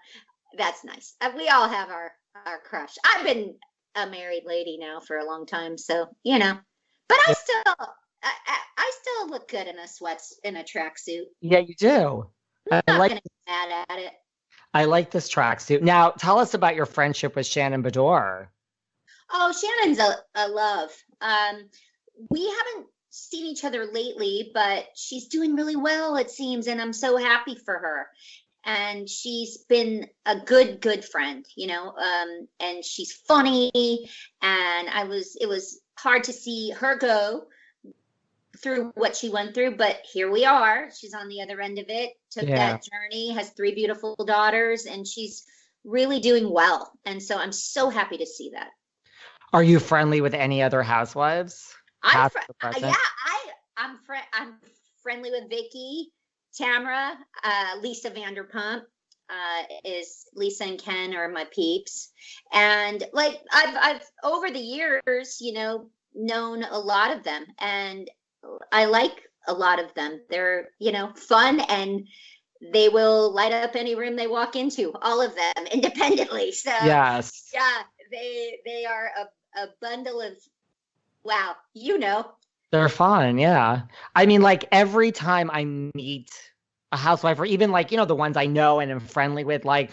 that's nice. Uh, we all have our our crush. I've been a married lady now for a long time, so you know. But I still, I, I, I still look good in a sweats in a tracksuit. Yeah, you do. I I'm not like mad at it. I like this tracksuit. Now, tell us about your friendship with Shannon Beador. Oh, Shannon's a, a love. Um, we haven't seen each other lately, but she's doing really well, it seems, and I'm so happy for her. And she's been a good, good friend, you know. Um, and she's funny, and I was, it was hard to see her go through what she went through, but here we are. She's on the other end of it. Took Yeah. that journey, has three beautiful daughters, and she's really doing well. And so I'm so happy to see that. Are you friendly with any other housewives? I'm Past fri- or present? yeah, I I'm fri- I'm friendly with Vicki, Tamara, uh, Lisa Vanderpump. Uh, is Lisa and Ken are my peeps, and like I've I've over the years, you know, known a lot of them, and I like a lot of them. They're you know fun and they will light up any room they walk into, all of them independently. So Yes. yeah, they they are a, a bundle of wow, you know. They're fun, yeah. I mean, like every time I meet a housewife, or even like, you know, the ones I know and am friendly with, like,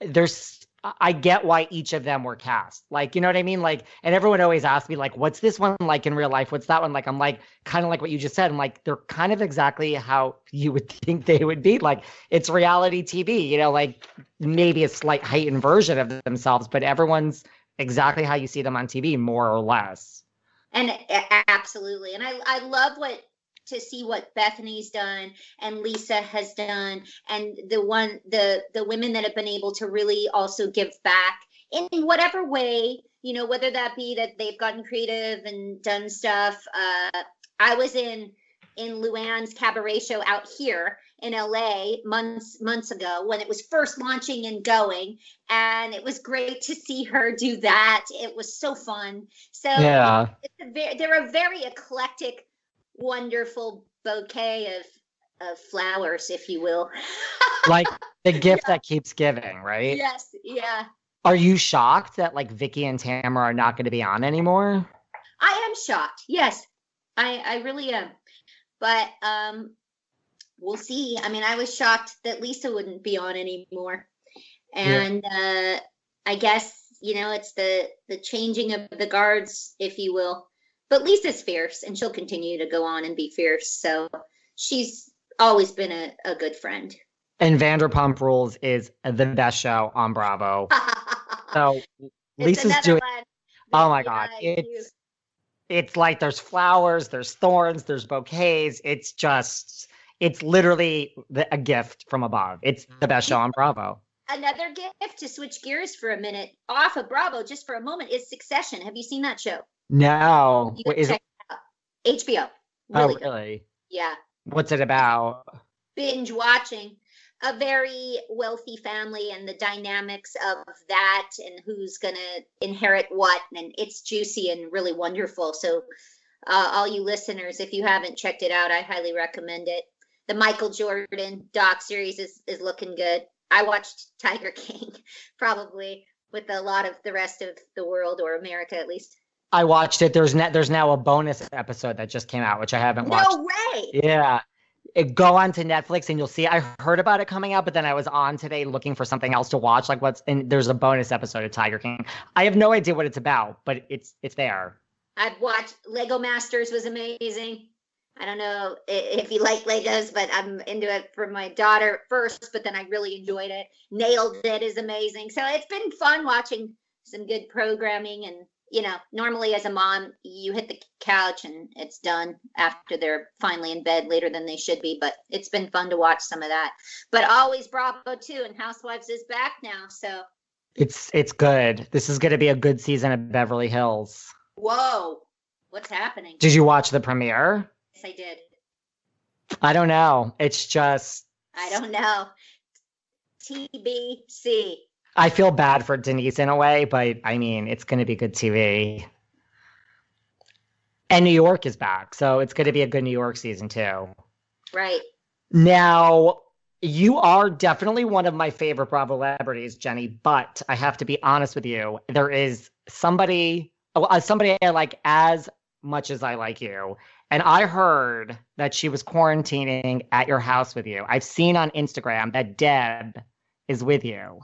there's, I- get why each of them were cast. Like, you know what I mean? Like, and everyone always asks me, like, what's this one like in real life? What's that one like? I'm like, kind of like what you just said. I'm like, they're kind of exactly how you would think they would be. Like, it's reality TV, you know, like maybe a slight heightened version of themselves, but everyone's exactly how you see them on TV, more or less. And absolutely. And I I love what to see what Bethenny's done and Lisa has done and the one the the women that have been able to really also give back in whatever way, you know, whether that be that they've gotten creative and done stuff. Uh I was in in Luann's cabaret show out here in LA months months ago when it was first launching and going and it was great to see her do that. It was so fun. So Yeah. it's a very, they're a very eclectic, wonderful bouquet of of flowers, if you will. like the gift that keeps giving, right? yes, yeah. Are you shocked that like Vicki and Tamara are not going to be on anymore? I am shocked. Yes, I I really am. But um, we'll see. I mean, I was shocked that Lisa wouldn't be on anymore, and uh, I guess you know it's the the changing of the guards, if you will. But Lisa's fierce, and she'll continue to go on and be fierce. So she's always been a, a good friend. And Vanderpump Rules is the best show on Bravo. So Lisa's doing. one Oh my yeah, God, you- it's it's like there's flowers, there's thorns, there's bouquets. It's just it's literally the, a gift from above. It's the best show on Bravo. another gift to switch gears for a minute off of Bravo just for a moment is Succession. Have you seen that show? No, gotta is it? it out. HBO. Oh, Really good. really? Yeah. What's it about? Binge watching a very wealthy family and the dynamics of that and who's going to inherit what. And it's juicy and really wonderful. So, uh, all you listeners, if you haven't checked it out, I highly recommend it. The Michael Jordan doc series is, is looking good. I watched Tiger King probably with a lot of the rest of the world or America at least. I watched it. There's ne- there's now a bonus episode that just came out, which I haven't watched. No way. Yeah. It, go on to Netflix and you'll see. I heard about it coming out, but then I was on today looking for something else to watch. Like what's and there's a bonus episode of Tiger King. I have no idea what it's about, but it's it's there. I've watched Lego Masters was amazing. I don't know if you like Legos, but I'm into it for my daughter first, but then I really enjoyed it. Nailed It is amazing. So it's been fun watching some good programming and you know, normally as a mom, you hit the couch and it's done after they're finally in bed later than they should be, but it's been fun to watch some of that. But always Bravo too and Housewives is back now. So, It's it's good. This is going to be a good season of Beverly Hills. whoa. What's happening? Did you watch the premiere? Yes, I did. I don't know. It's just I don't know. TBC. I feel bad for Denise in a way, but I mean, it's going to be good TV. And New York is back, so it's going to be a good New York season too. Right. Now, you are definitely one of my favorite Bravo celebrities, Jenni. But I have to be honest with you. There is somebody, uh, somebody I like as much as I like you, and I heard that she was quarantining at your house with you. I've seen on Instagram that Deb is with you.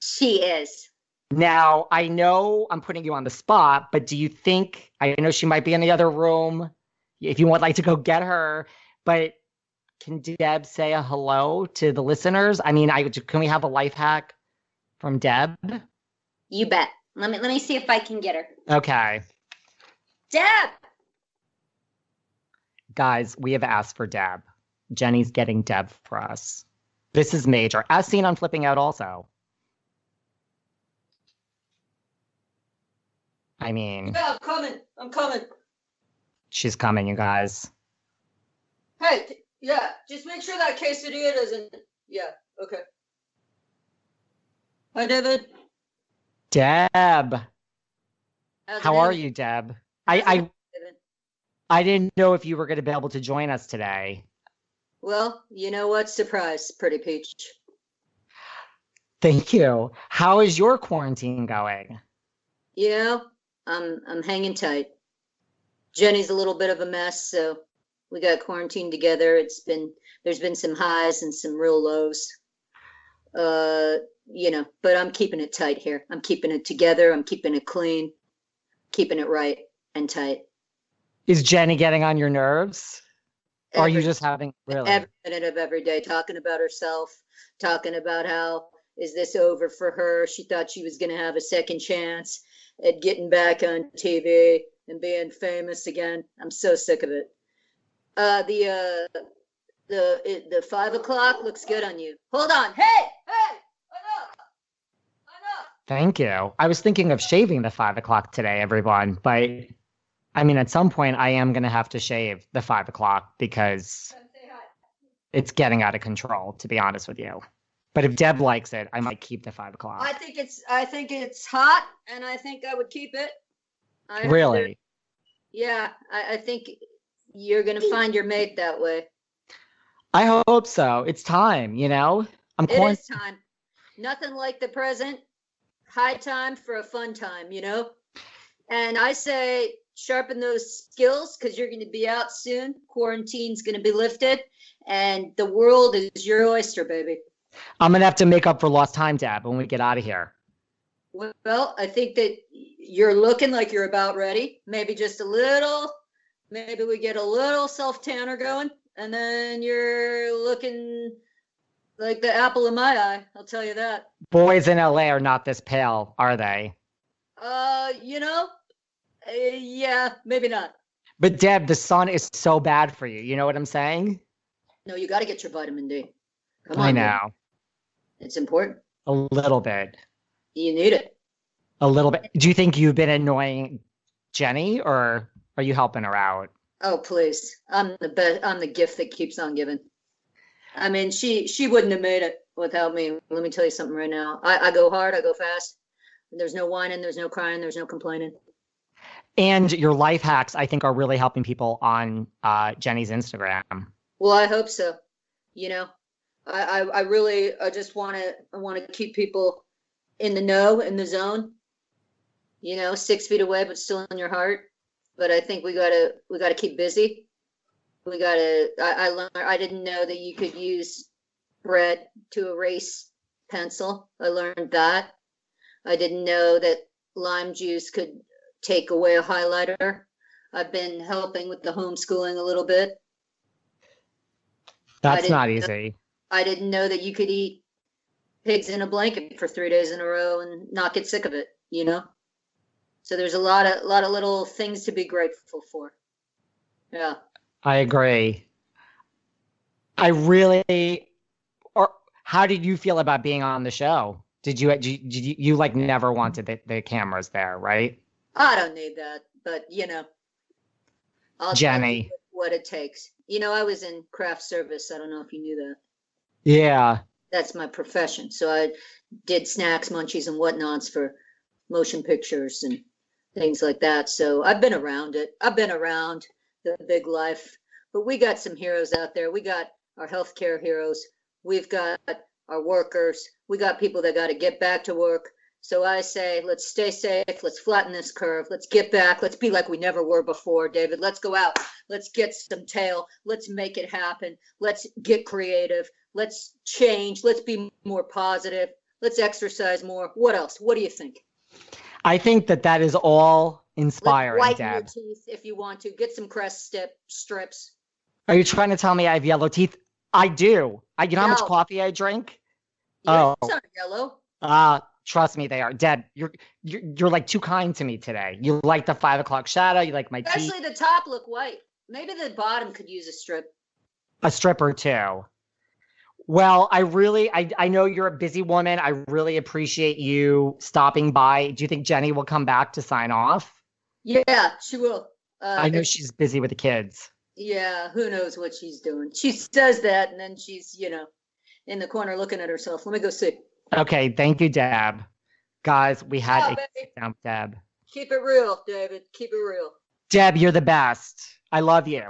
She is. Now, I know I'm putting you on the spot, but do you think I know she might be in the other room if you would like to go get her, but can Deb say a hello to the listeners? I mean, I can we have a life hack from Deb? You bet. Let me let me see if I can get her. Okay. Deb. Guys, we have asked for Deb. Jenni's getting Deb for us. This is major, as seen on Flipping Out also. I mean, Yeah, I'm coming. I'm coming. she's coming, you guys. Hey, t- yeah, just make sure that quesadilla doesn't. Yeah, okay. Hi, David. Deb, How's how are you, Deb? I, How's I David? I didn't know if you were going to be able to join us today. Well, you know what? Surprise, pretty peach. Thank you. How is your quarantine going? You know, I'm I'm hanging tight. Jenni's a little bit of a mess, so we got quarantined together. It's been there's been some highs and some real lows. Uh, you know, but I'm keeping it tight here. I'm keeping it together. I'm keeping it clean, keeping it right and tight. Is Jenni getting on your nerves? Or are you just having really? every minute of every day talking about herself, talking about how is this over for her? She thought she was going to have a second chance at getting back on TV and being famous again. I'm so sick of it. Uh, the uh, the it, the five o'clock looks good on you. Hold on. Hey, hey, enough, enough. Thank you. I was thinking of shaving the five o'clock today, everyone, but I mean, at some point, I am going to have to shave the five o'clock because Come say hi. it's getting out of control, to be honest with you. But if Deb likes it, I might keep the five o'clock. I think it's I think it's hot, and I think I would keep it. I really? Yeah, I, I think you're gonna find your mate that way. I hope so. It's time, you know? I'm It quarant- is time. Nothing like the present. High time for a fun time, you know? And I say sharpen those skills because you're going to be out soon. Quarantine's going to be lifted, and the world is your oyster, baby. I'm going to have to make up for lost time, Deb, when we get out of here. Well, I think that you're looking like you're about ready. Maybe just a little. Maybe we get a little self tanner going, and then you're looking like the apple of my eye. I'll tell you that. Boys in LA are not this pale, are they? Uh, you know, uh, yeah, maybe not. But Deb, the sun is so bad for you. You know what I'm saying? No, you got to get your vitamin D. Come on, I know. It's important. A little bit. You need it. A little bit. Do you think you've been annoying Jenni or are you helping her out? Oh, please. I'm the best. I'm the gift that keeps on giving. I mean, she she wouldn't have made it without me. Let me tell you something right now. I, I go hard. I go fast. There's no whining. There's no crying. There's no complaining. And your life hacks, I think, are really helping people on uh, Jenni's Instagram. Well, I hope so. You know, I I, I really I just want to I want to keep people in the know in the zone. You know, six feet away, but still in your heart. But I think we gotta we gotta keep busy. We gotta. I I learned. I didn't know that you could use bread to erase pencil. I learned that. I didn't know that lime juice could take away a highlighter. I've been helping with the homeschooling a little bit. That's not easy. I didn't know that you could eat pigs in a blanket for three days in a row and not get sick of it, you know? So there's a lot of a lot of little things to be grateful for. Yeah. I agree. I really. Or how did you feel about being on the show? Did you did you, did you, you like never wanted the, the cameras there, right? I don't need that, but you know. I'll Jenni. what it takes. You know, I was in craft service. I don't know if you knew that. Yeah. That's my profession. So I did snacks, munchies, and whatnots for motion pictures and things like that. So I've been around it. I've been around the big life, but we got some heroes out there. We got our healthcare heroes. We've got our workers. We got people that got to get back to work. So I say, let's stay safe. Let's flatten this curve. Let's get back. Let's be like we never were before, David. Let's go out. Let's get some tail. Let's make it happen. Let's get creative. Let's change. Let's be more positive. Let's exercise more. What else? What do you think? I think that that is all Let's inspiring, whiten your teeth if you want to. Get some crest step strips. Are you trying to tell me I have yellow teeth? I do. I, you know how much coffee I drink? Oh. yellow. Ah, trust me, they are. Deb, you're, you're you're like too kind to me today. You like the five o'clock shadow. You like my teeth. The top look white. Maybe the bottom could use a strip. a stripper too. Well, I really, I, I know you're a busy woman. I really appreciate you stopping by. Do you think Jenni will come back to sign off? Yeah, she will. Uh, I know she's busy with the kids. Yeah, who knows what she's doing? She says that, and then she's, you know, in the corner looking at herself. Let me go see. Okay, thank you, Deb. Guys, we had Oh, a baby. sit down with Deb. Keep it real, David. Keep it real. Deb, you're the best. I love you.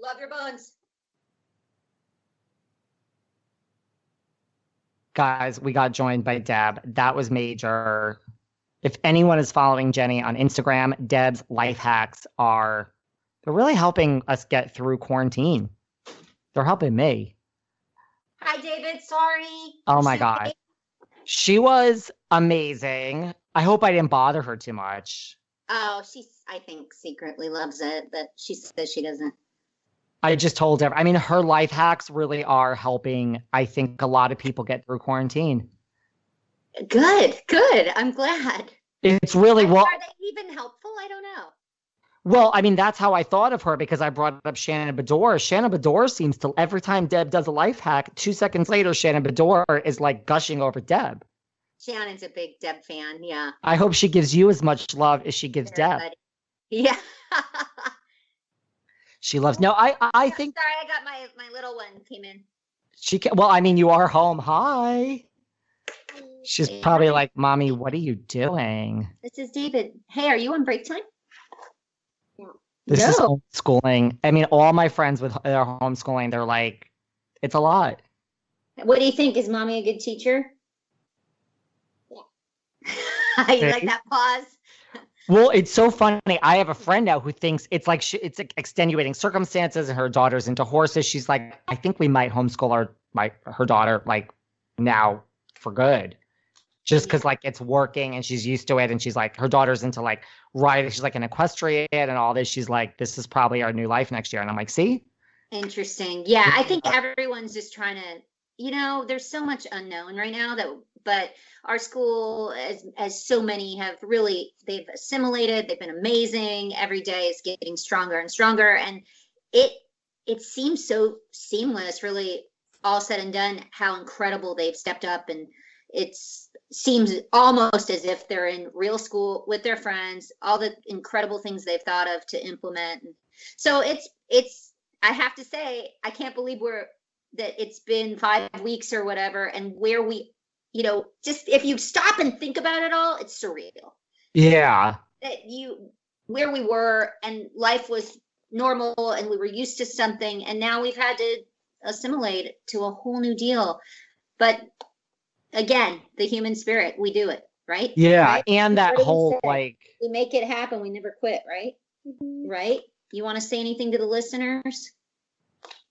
Love your buns. Guys, we got joined by Deb. That was major. If anyone is following Jenni on Instagram, Deb's life hacks are they're really helping us get through quarantine. They're helping me. Hi, David. Sorry. Oh my She- God. She was amazing. I hope I didn't bother her too much. Oh, she's, I think, secretly loves it, but she says she doesn't. I just told her. I mean, her life hacks really are helping, I think, a lot of people get through quarantine. Good, good. I'm glad. It's really well. Are they even helpful? I don't know. Well, I mean, that's how I thought of her because I brought up Shannon Beador. Shannon Beador seems to every time Deb does a life hack, two seconds later, Shannon Beador is like gushing over Deb. Shannon's a big Deb fan. Yeah. I hope she gives you as much love as she gives Deb. Yeah. She loves. No, I I think Sorry, I got my my little one came in. she can. Well, I mean, you are home. Hi. She's probably like, "Mommy, what are you doing?" This is David. Hey, are you on break time? This is No. homeschooling. I mean, all my friends with their homeschooling, they're like, "It's a lot." What do you think? Is mommy a good teacher? Yeah. you like that pause? Well, it's so funny. I have a friend now who thinks it's like sh it's like extenuating circumstances, and her daughter's into horses. She's like, I think we might homeschool our my her daughter like now for good, just because like it's working and she's used to it, and she's like her daughter's into like riding. She's like an equestrian and all this. She's like, this is probably our new life next year, and I'm like, see, Interesting. Yeah, I think everyone's just trying to, you know, there's so much unknown right now that but our school as as so many have really they've assimilated, they've been amazing. Every day is getting stronger and stronger and it it seems so seamless really all said and done how incredible they've stepped up and it's seems almost as if they're in real school with their friends all the incredible things they've thought of to implement. So it's it's I have to say, I can't believe we're that it's been five weeks or whatever, and where we, you know, just if you stop and think about it all, it's surreal. Yeah, that you where we were and life was normal and we were used to something, and now we've had to assimilate to a whole new deal. But again, the human spirit, we do it, right? yeah, Right? and that What do you whole say? like, We make it happen. We never quit, right? Mm-hmm. right? You want to say anything to the listeners?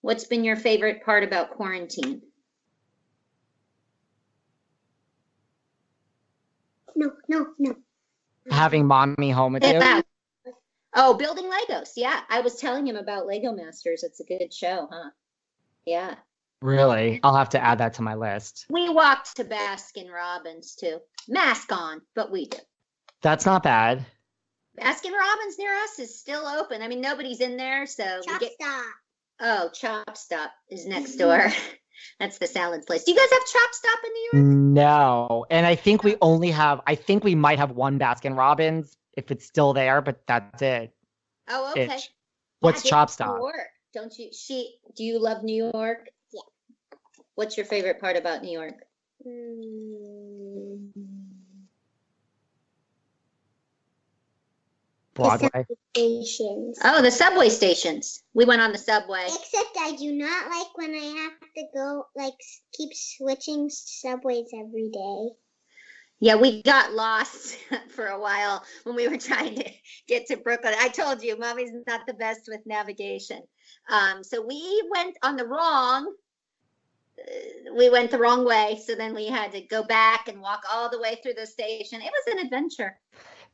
What's been your favorite part about quarantine? No, no, no. having mommy home with you. Oh, building Legos. Yeah, I was telling him about Lego Masters. It's a good show, huh? Yeah. Really, I'll have to add that to my list. We walked to Baskin Robbins too. Mask on, but we do. That's not bad. Baskin Robbins near us is still open. I mean, nobody's in there, so we Chop get. stop. Oh, Chop Stop is next door. Mm-hmm. That's the salad place. Do you guys have Chop Stop in New York? No. And I think we only have, I think we might have one Baskin Robbins if it's still there, but that's it. Oh, okay. Itch. What's Yeah, Chop Stop? Don't you? She. Do you love New York? Yeah. What's your favorite part about New York? Mm, Broadway. The stations. Oh, the subway stations. We went on the subway. Except I do not like when I have to go, like, keep switching subways every day. Yeah, we got lost for a while when we were trying to get to Brooklyn. I told you, mommy's not the best with navigation. Um, so we went on the wrong. We went the wrong way, so then we had to go back and walk all the way through the station. It was an adventure.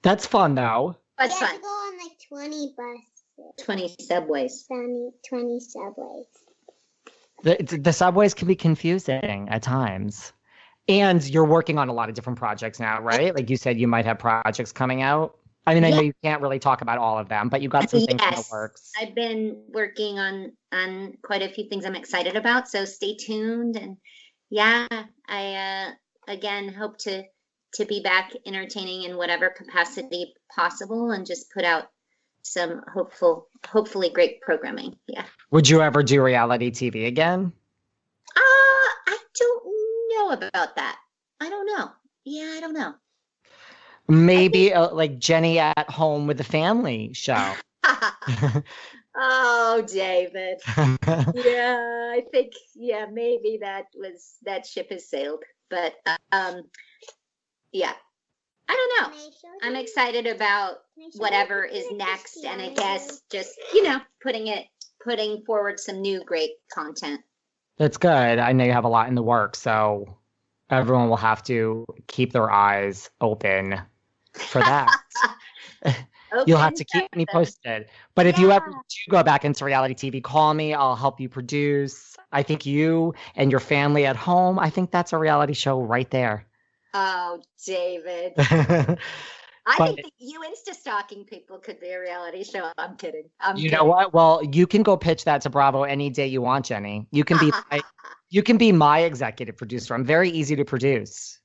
That's fun though. It was we have fun. to go on, like, 20 buses, Twenty subways. 20, 20 subways. The, the subways can be confusing at times. And you're working on a lot of different projects now, right? Like you said, you might have projects coming out. I mean, I know you can't really talk about all of them, but you got some things in the works. I've been working on on quite a few things I'm excited about, so stay tuned. And yeah, I uh, again hope to to be back entertaining in whatever capacity possible, and just put out some hopeful, hopefully great programming. Yeah. Would you ever do reality TV again? Uh, I don't know about that. I don't know. Yeah, I don't know. Maybe uh, like Jenni at home with the family show. oh, David. yeah, I think yeah, maybe that was that ship has sailed. But um yeah. I don't know. I show I'm excited about Can I show you whatever is next and I guess just, you know, putting it putting forward some new great content. That's good. I know you have a lot in the works, so everyone will have to keep their eyes open for that. You'll have to keep me posted. But if you ever do go back into reality TV, call me. I'll help you produce. I think you and your family at home, I think that's a reality show right there. Oh, David. I But- think that you insta stalking people could be a reality show. I'm kidding. I'm you know what? Well, you can go pitch that to Bravo any day you want, Jenni. You can be my, you can be my executive producer. I'm very easy to produce.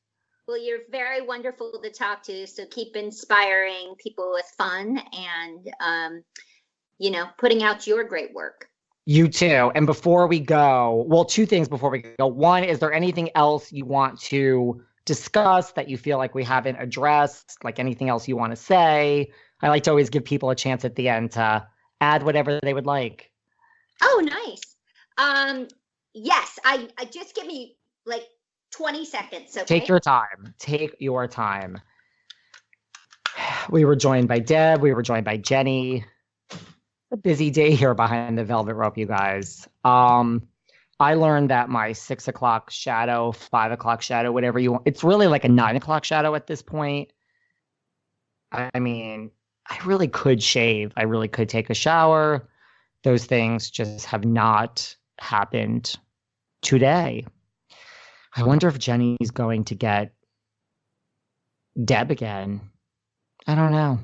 Well, you're very wonderful to talk to. So keep inspiring people with fun and, um, you know, putting out your great work. You too. And before we go, well, two things before we go. One, is there anything else you want to discuss that you feel like we haven't addressed? Like anything else you want to say? I like to always give people a chance at the end to add whatever they would like. Oh, nice. Um, yes, I, I just give me like 20 seconds. Okay. Take your time. Take your time. We were joined by Deb. We were joined by Jenni. A busy day here behind the velvet rope, you guys. Um, I learned that my six o'clock shadow, five o'clock shadow, whatever you want, it's really like a nine o'clock shadow at this point. I I mean, I really could shave. I really could take a shower. Those things just have not happened today. I wonder if Jenni's going to get Deb again. I don't know.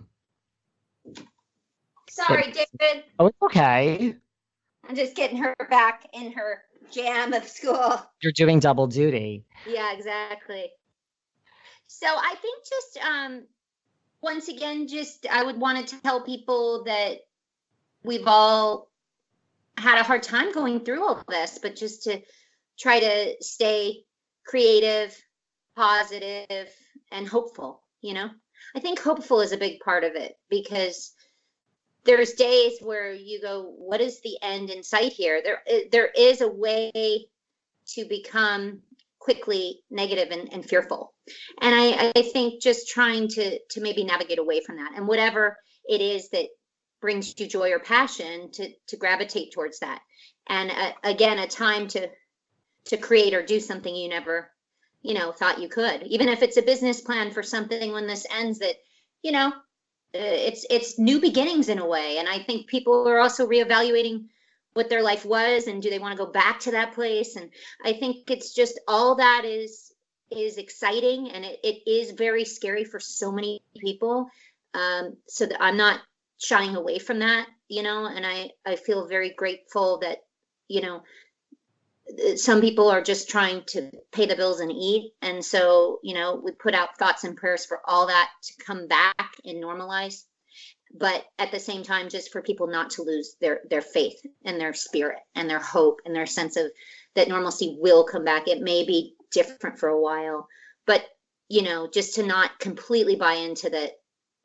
Sorry, David. Oh, it's okay. I'm just getting her back in her jam of school. You're doing double duty. Yeah, exactly. So I think just um once again, just I would want to tell people that we've all had a hard time going through all this, but just to try to stay creative, positive, and hopeful, you know? I think hopeful is a big part of it because there's days where you go, what is the end in sight here? There there is a way to become quickly negative and, and fearful. And I, I think just trying to to maybe navigate away from that and whatever it is that brings you joy or passion to to gravitate towards that. And uh, again, a time to to create or do something you never, you know, thought you could. Even if it's a business plan for something when this ends that, you know, uh, it's it's new beginnings in a way. And I think people are also reevaluating what their life was and do they want to go back to that place and i think it's just all that is is exciting and it, it is very scary for so many people um, so that i'm not shying away from that you know and i i feel very grateful that you know some people are just trying to pay the bills and eat and so you know we put out thoughts and prayers for all that to come back and normalize but at the same time just for people not to lose their their faith and their spirit and their hope and their sense of that normalcy will come back it may be different for a while but you know just to not completely buy into that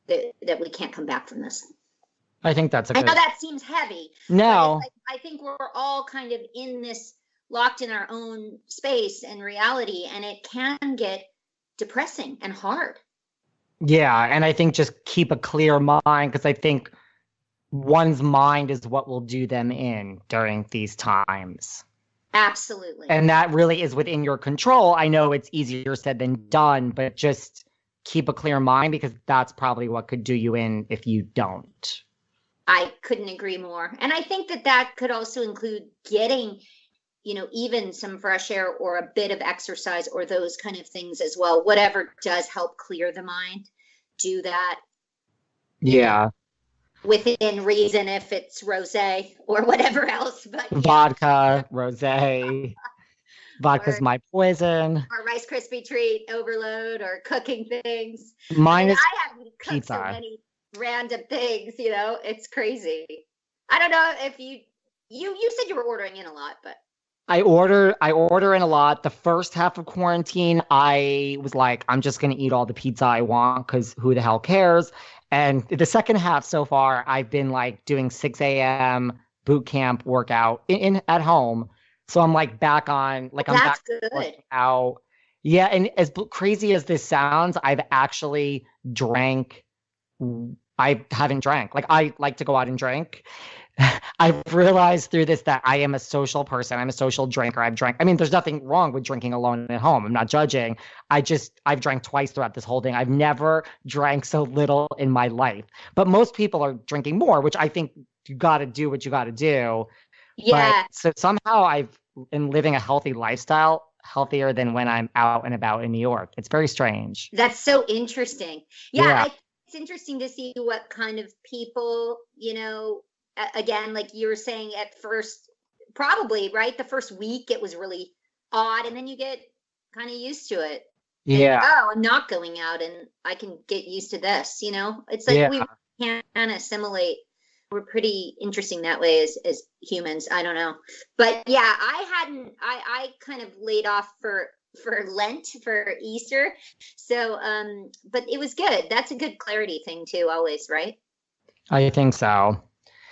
that, that we can't come back from this. I think that's a I good. know that seems heavy. no, like, I think we're all kind of in this locked in our own space and reality, and it can get depressing and hard. yeah, and I think just keep a clear mind because I think one's mind is what will do them in during these times. Absolutely. And that really is within your control. I know it's easier said than done, but just keep a clear mind because that's probably what could do you in if you don't. I couldn't agree more. And I think that that could also include getting, you know, even some fresh air or a bit of exercise or those kind of things as well. Whatever does help clear the mind, do that Yeah. within reason if it's rosé or whatever else. But yeah, Vodka, rose. Vodka's Or- my poison. or Rice Krispie treat overload or cooking things. Mine I, is I haven't cooked so pizza. many random things, you know, it's crazy. I don't know if you you you said you were ordering in a lot, but I order I order in a lot. The first half of quarantine, I was like, I'm just gonna eat all the pizza I want because who the hell cares? And the second half so far, I've been like doing 6 a.m. boot camp workout in, in at home. So I'm like back on like I'm that's back good. out. Yeah, and as b- crazy as this sounds, I've actually drank. I haven't drank. Like I like to go out and drink. I've realized through this that I am a social person. I'm a social drinker. I've drank. I mean, there's nothing wrong with drinking alone at home. I'm not judging. I just I've drank twice throughout this whole thing. I've never drank so little in my life. But most people are drinking more, which I think you got to do what you got to do. Yeah. But so somehow I've been living a healthy lifestyle, healthier than when I'm out and about in New York. It's very strange. That's so interesting. Yeah, Yeah. I, it's interesting to see what kind of people, you know, again, like you were saying at first, probably, right? The first week it was really odd, and then you get kind of used to it. And, Yeah. oh, I'm not going out and I can get used to this, you know? It's like we can assimilate. We're pretty interesting that way as, as humans. I don't know. But yeah, I hadn't, I, I kind of laid off for for Lent for Easter. So um but it was good. That's a good clarity thing too always, right? I think so.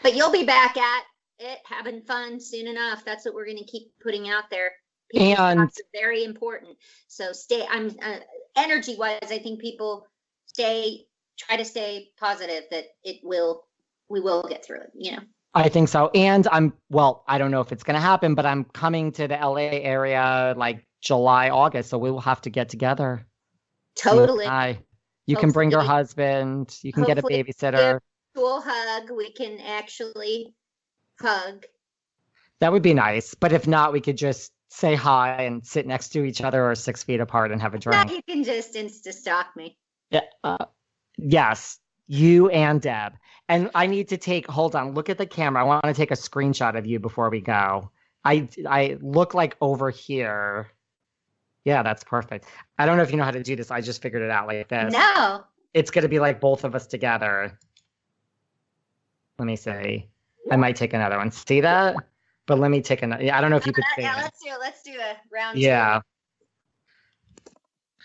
But you'll be back at it having fun soon enough. That's what we're going to keep putting out there. People's And- very important. So stay I'm uh, energy wise I think people stay try to stay positive that it will we will get through it, you know. I think so. And I'm well, I don't know if it's going to happen, but I'm coming to the LA area like July, August, so we will have to get together. you Totally. I. You can bring your husband, you can get a babysitter. We'll hug. We can actually hug. That would be nice. But if not, we could just say hi and sit next to each other or six feet apart and have a drink. you can just insta stalk me. Yeah, uh, yes, you and Deb. And I need to take. Hold on. Look at the camera. I want to take a screenshot of you before we go. I I look like over here. Yeah, that's perfect. I don't know if you know how to do this. I just figured it out like this. No. It's gonna be like both of us together. Let me see. I might take another one. See that? But let me take another. Yeah, I don't know if you could see yeah, let's do let's do a round. two. Yeah.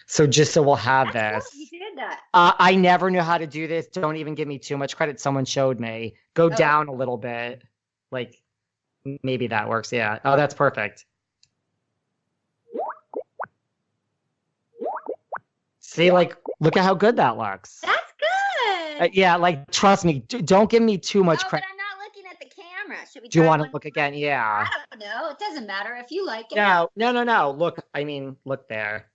So just so we'll have That's this. You did that. Uh, I never knew how to do this. Don't even give me too much credit. Someone showed me. Go Oh. down a little bit. Like maybe that works. Yeah. Oh, that's perfect. See, like, look at how good that looks. Uh, yeah, like, trust me. d- don't give me too much oh, credit. I'm not looking at the camera. Should we? Do you want to look again? Yeah. I don't know. It doesn't matter if you like it. No, no, no, no. Look, I mean, look there.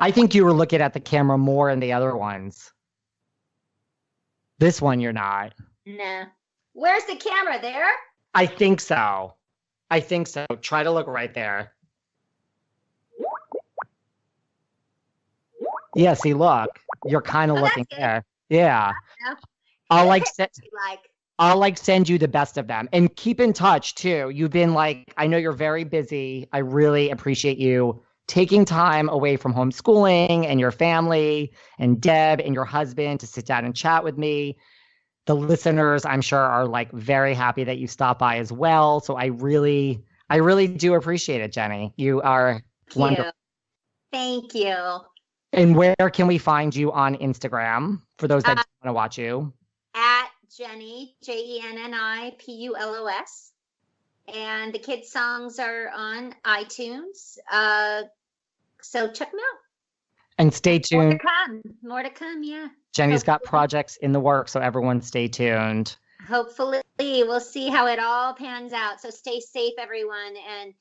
I think you were looking at the camera more in the other ones. This one, you're not. No. Where's the camera? There. I think so. I think so. Try to look right there. Yeah, see, look. You're kind of Oh, looking there. Yeah. Yeah. I'll like you like. I'll like send you the best of them and keep in touch too. You've been like, I know you're very busy. I really appreciate you taking time away from homeschooling and your family and Deb and your husband to sit down and chat with me. The listeners, I'm sure, are like very happy that you stopped by as well. So I really, I really do appreciate it, Jenni. You are Thank wonderful. you. Thank you. And where can we find you on Instagram for those that Uh, want to watch you? At Jenni, J E N N I P U L O S. And the kids' songs are on iTunes. Uh, so check them out. And stay tuned. More to come. More to come, yeah. Jenni's got projects in the works, so everyone stay tuned. Hopefully, we'll see how it all pans out. So stay safe, everyone. And,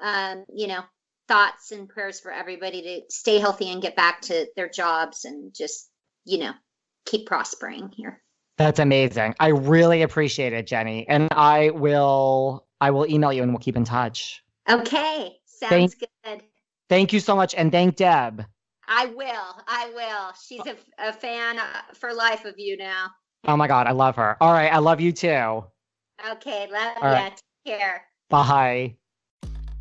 um, you know, thoughts and prayers for everybody to stay healthy and get back to their jobs and just, you know, keep prospering here. That's amazing. I really appreciate it, Jenni. And I will I will email you and we'll keep in touch. Okay. Sounds Thank- good. Thank you so much and thank Deb. I will. I will. She's a, a fan uh, for life of you now. Oh my god, I love her. All right, I love you too. Okay. Love All ya. right. Take care. Bye.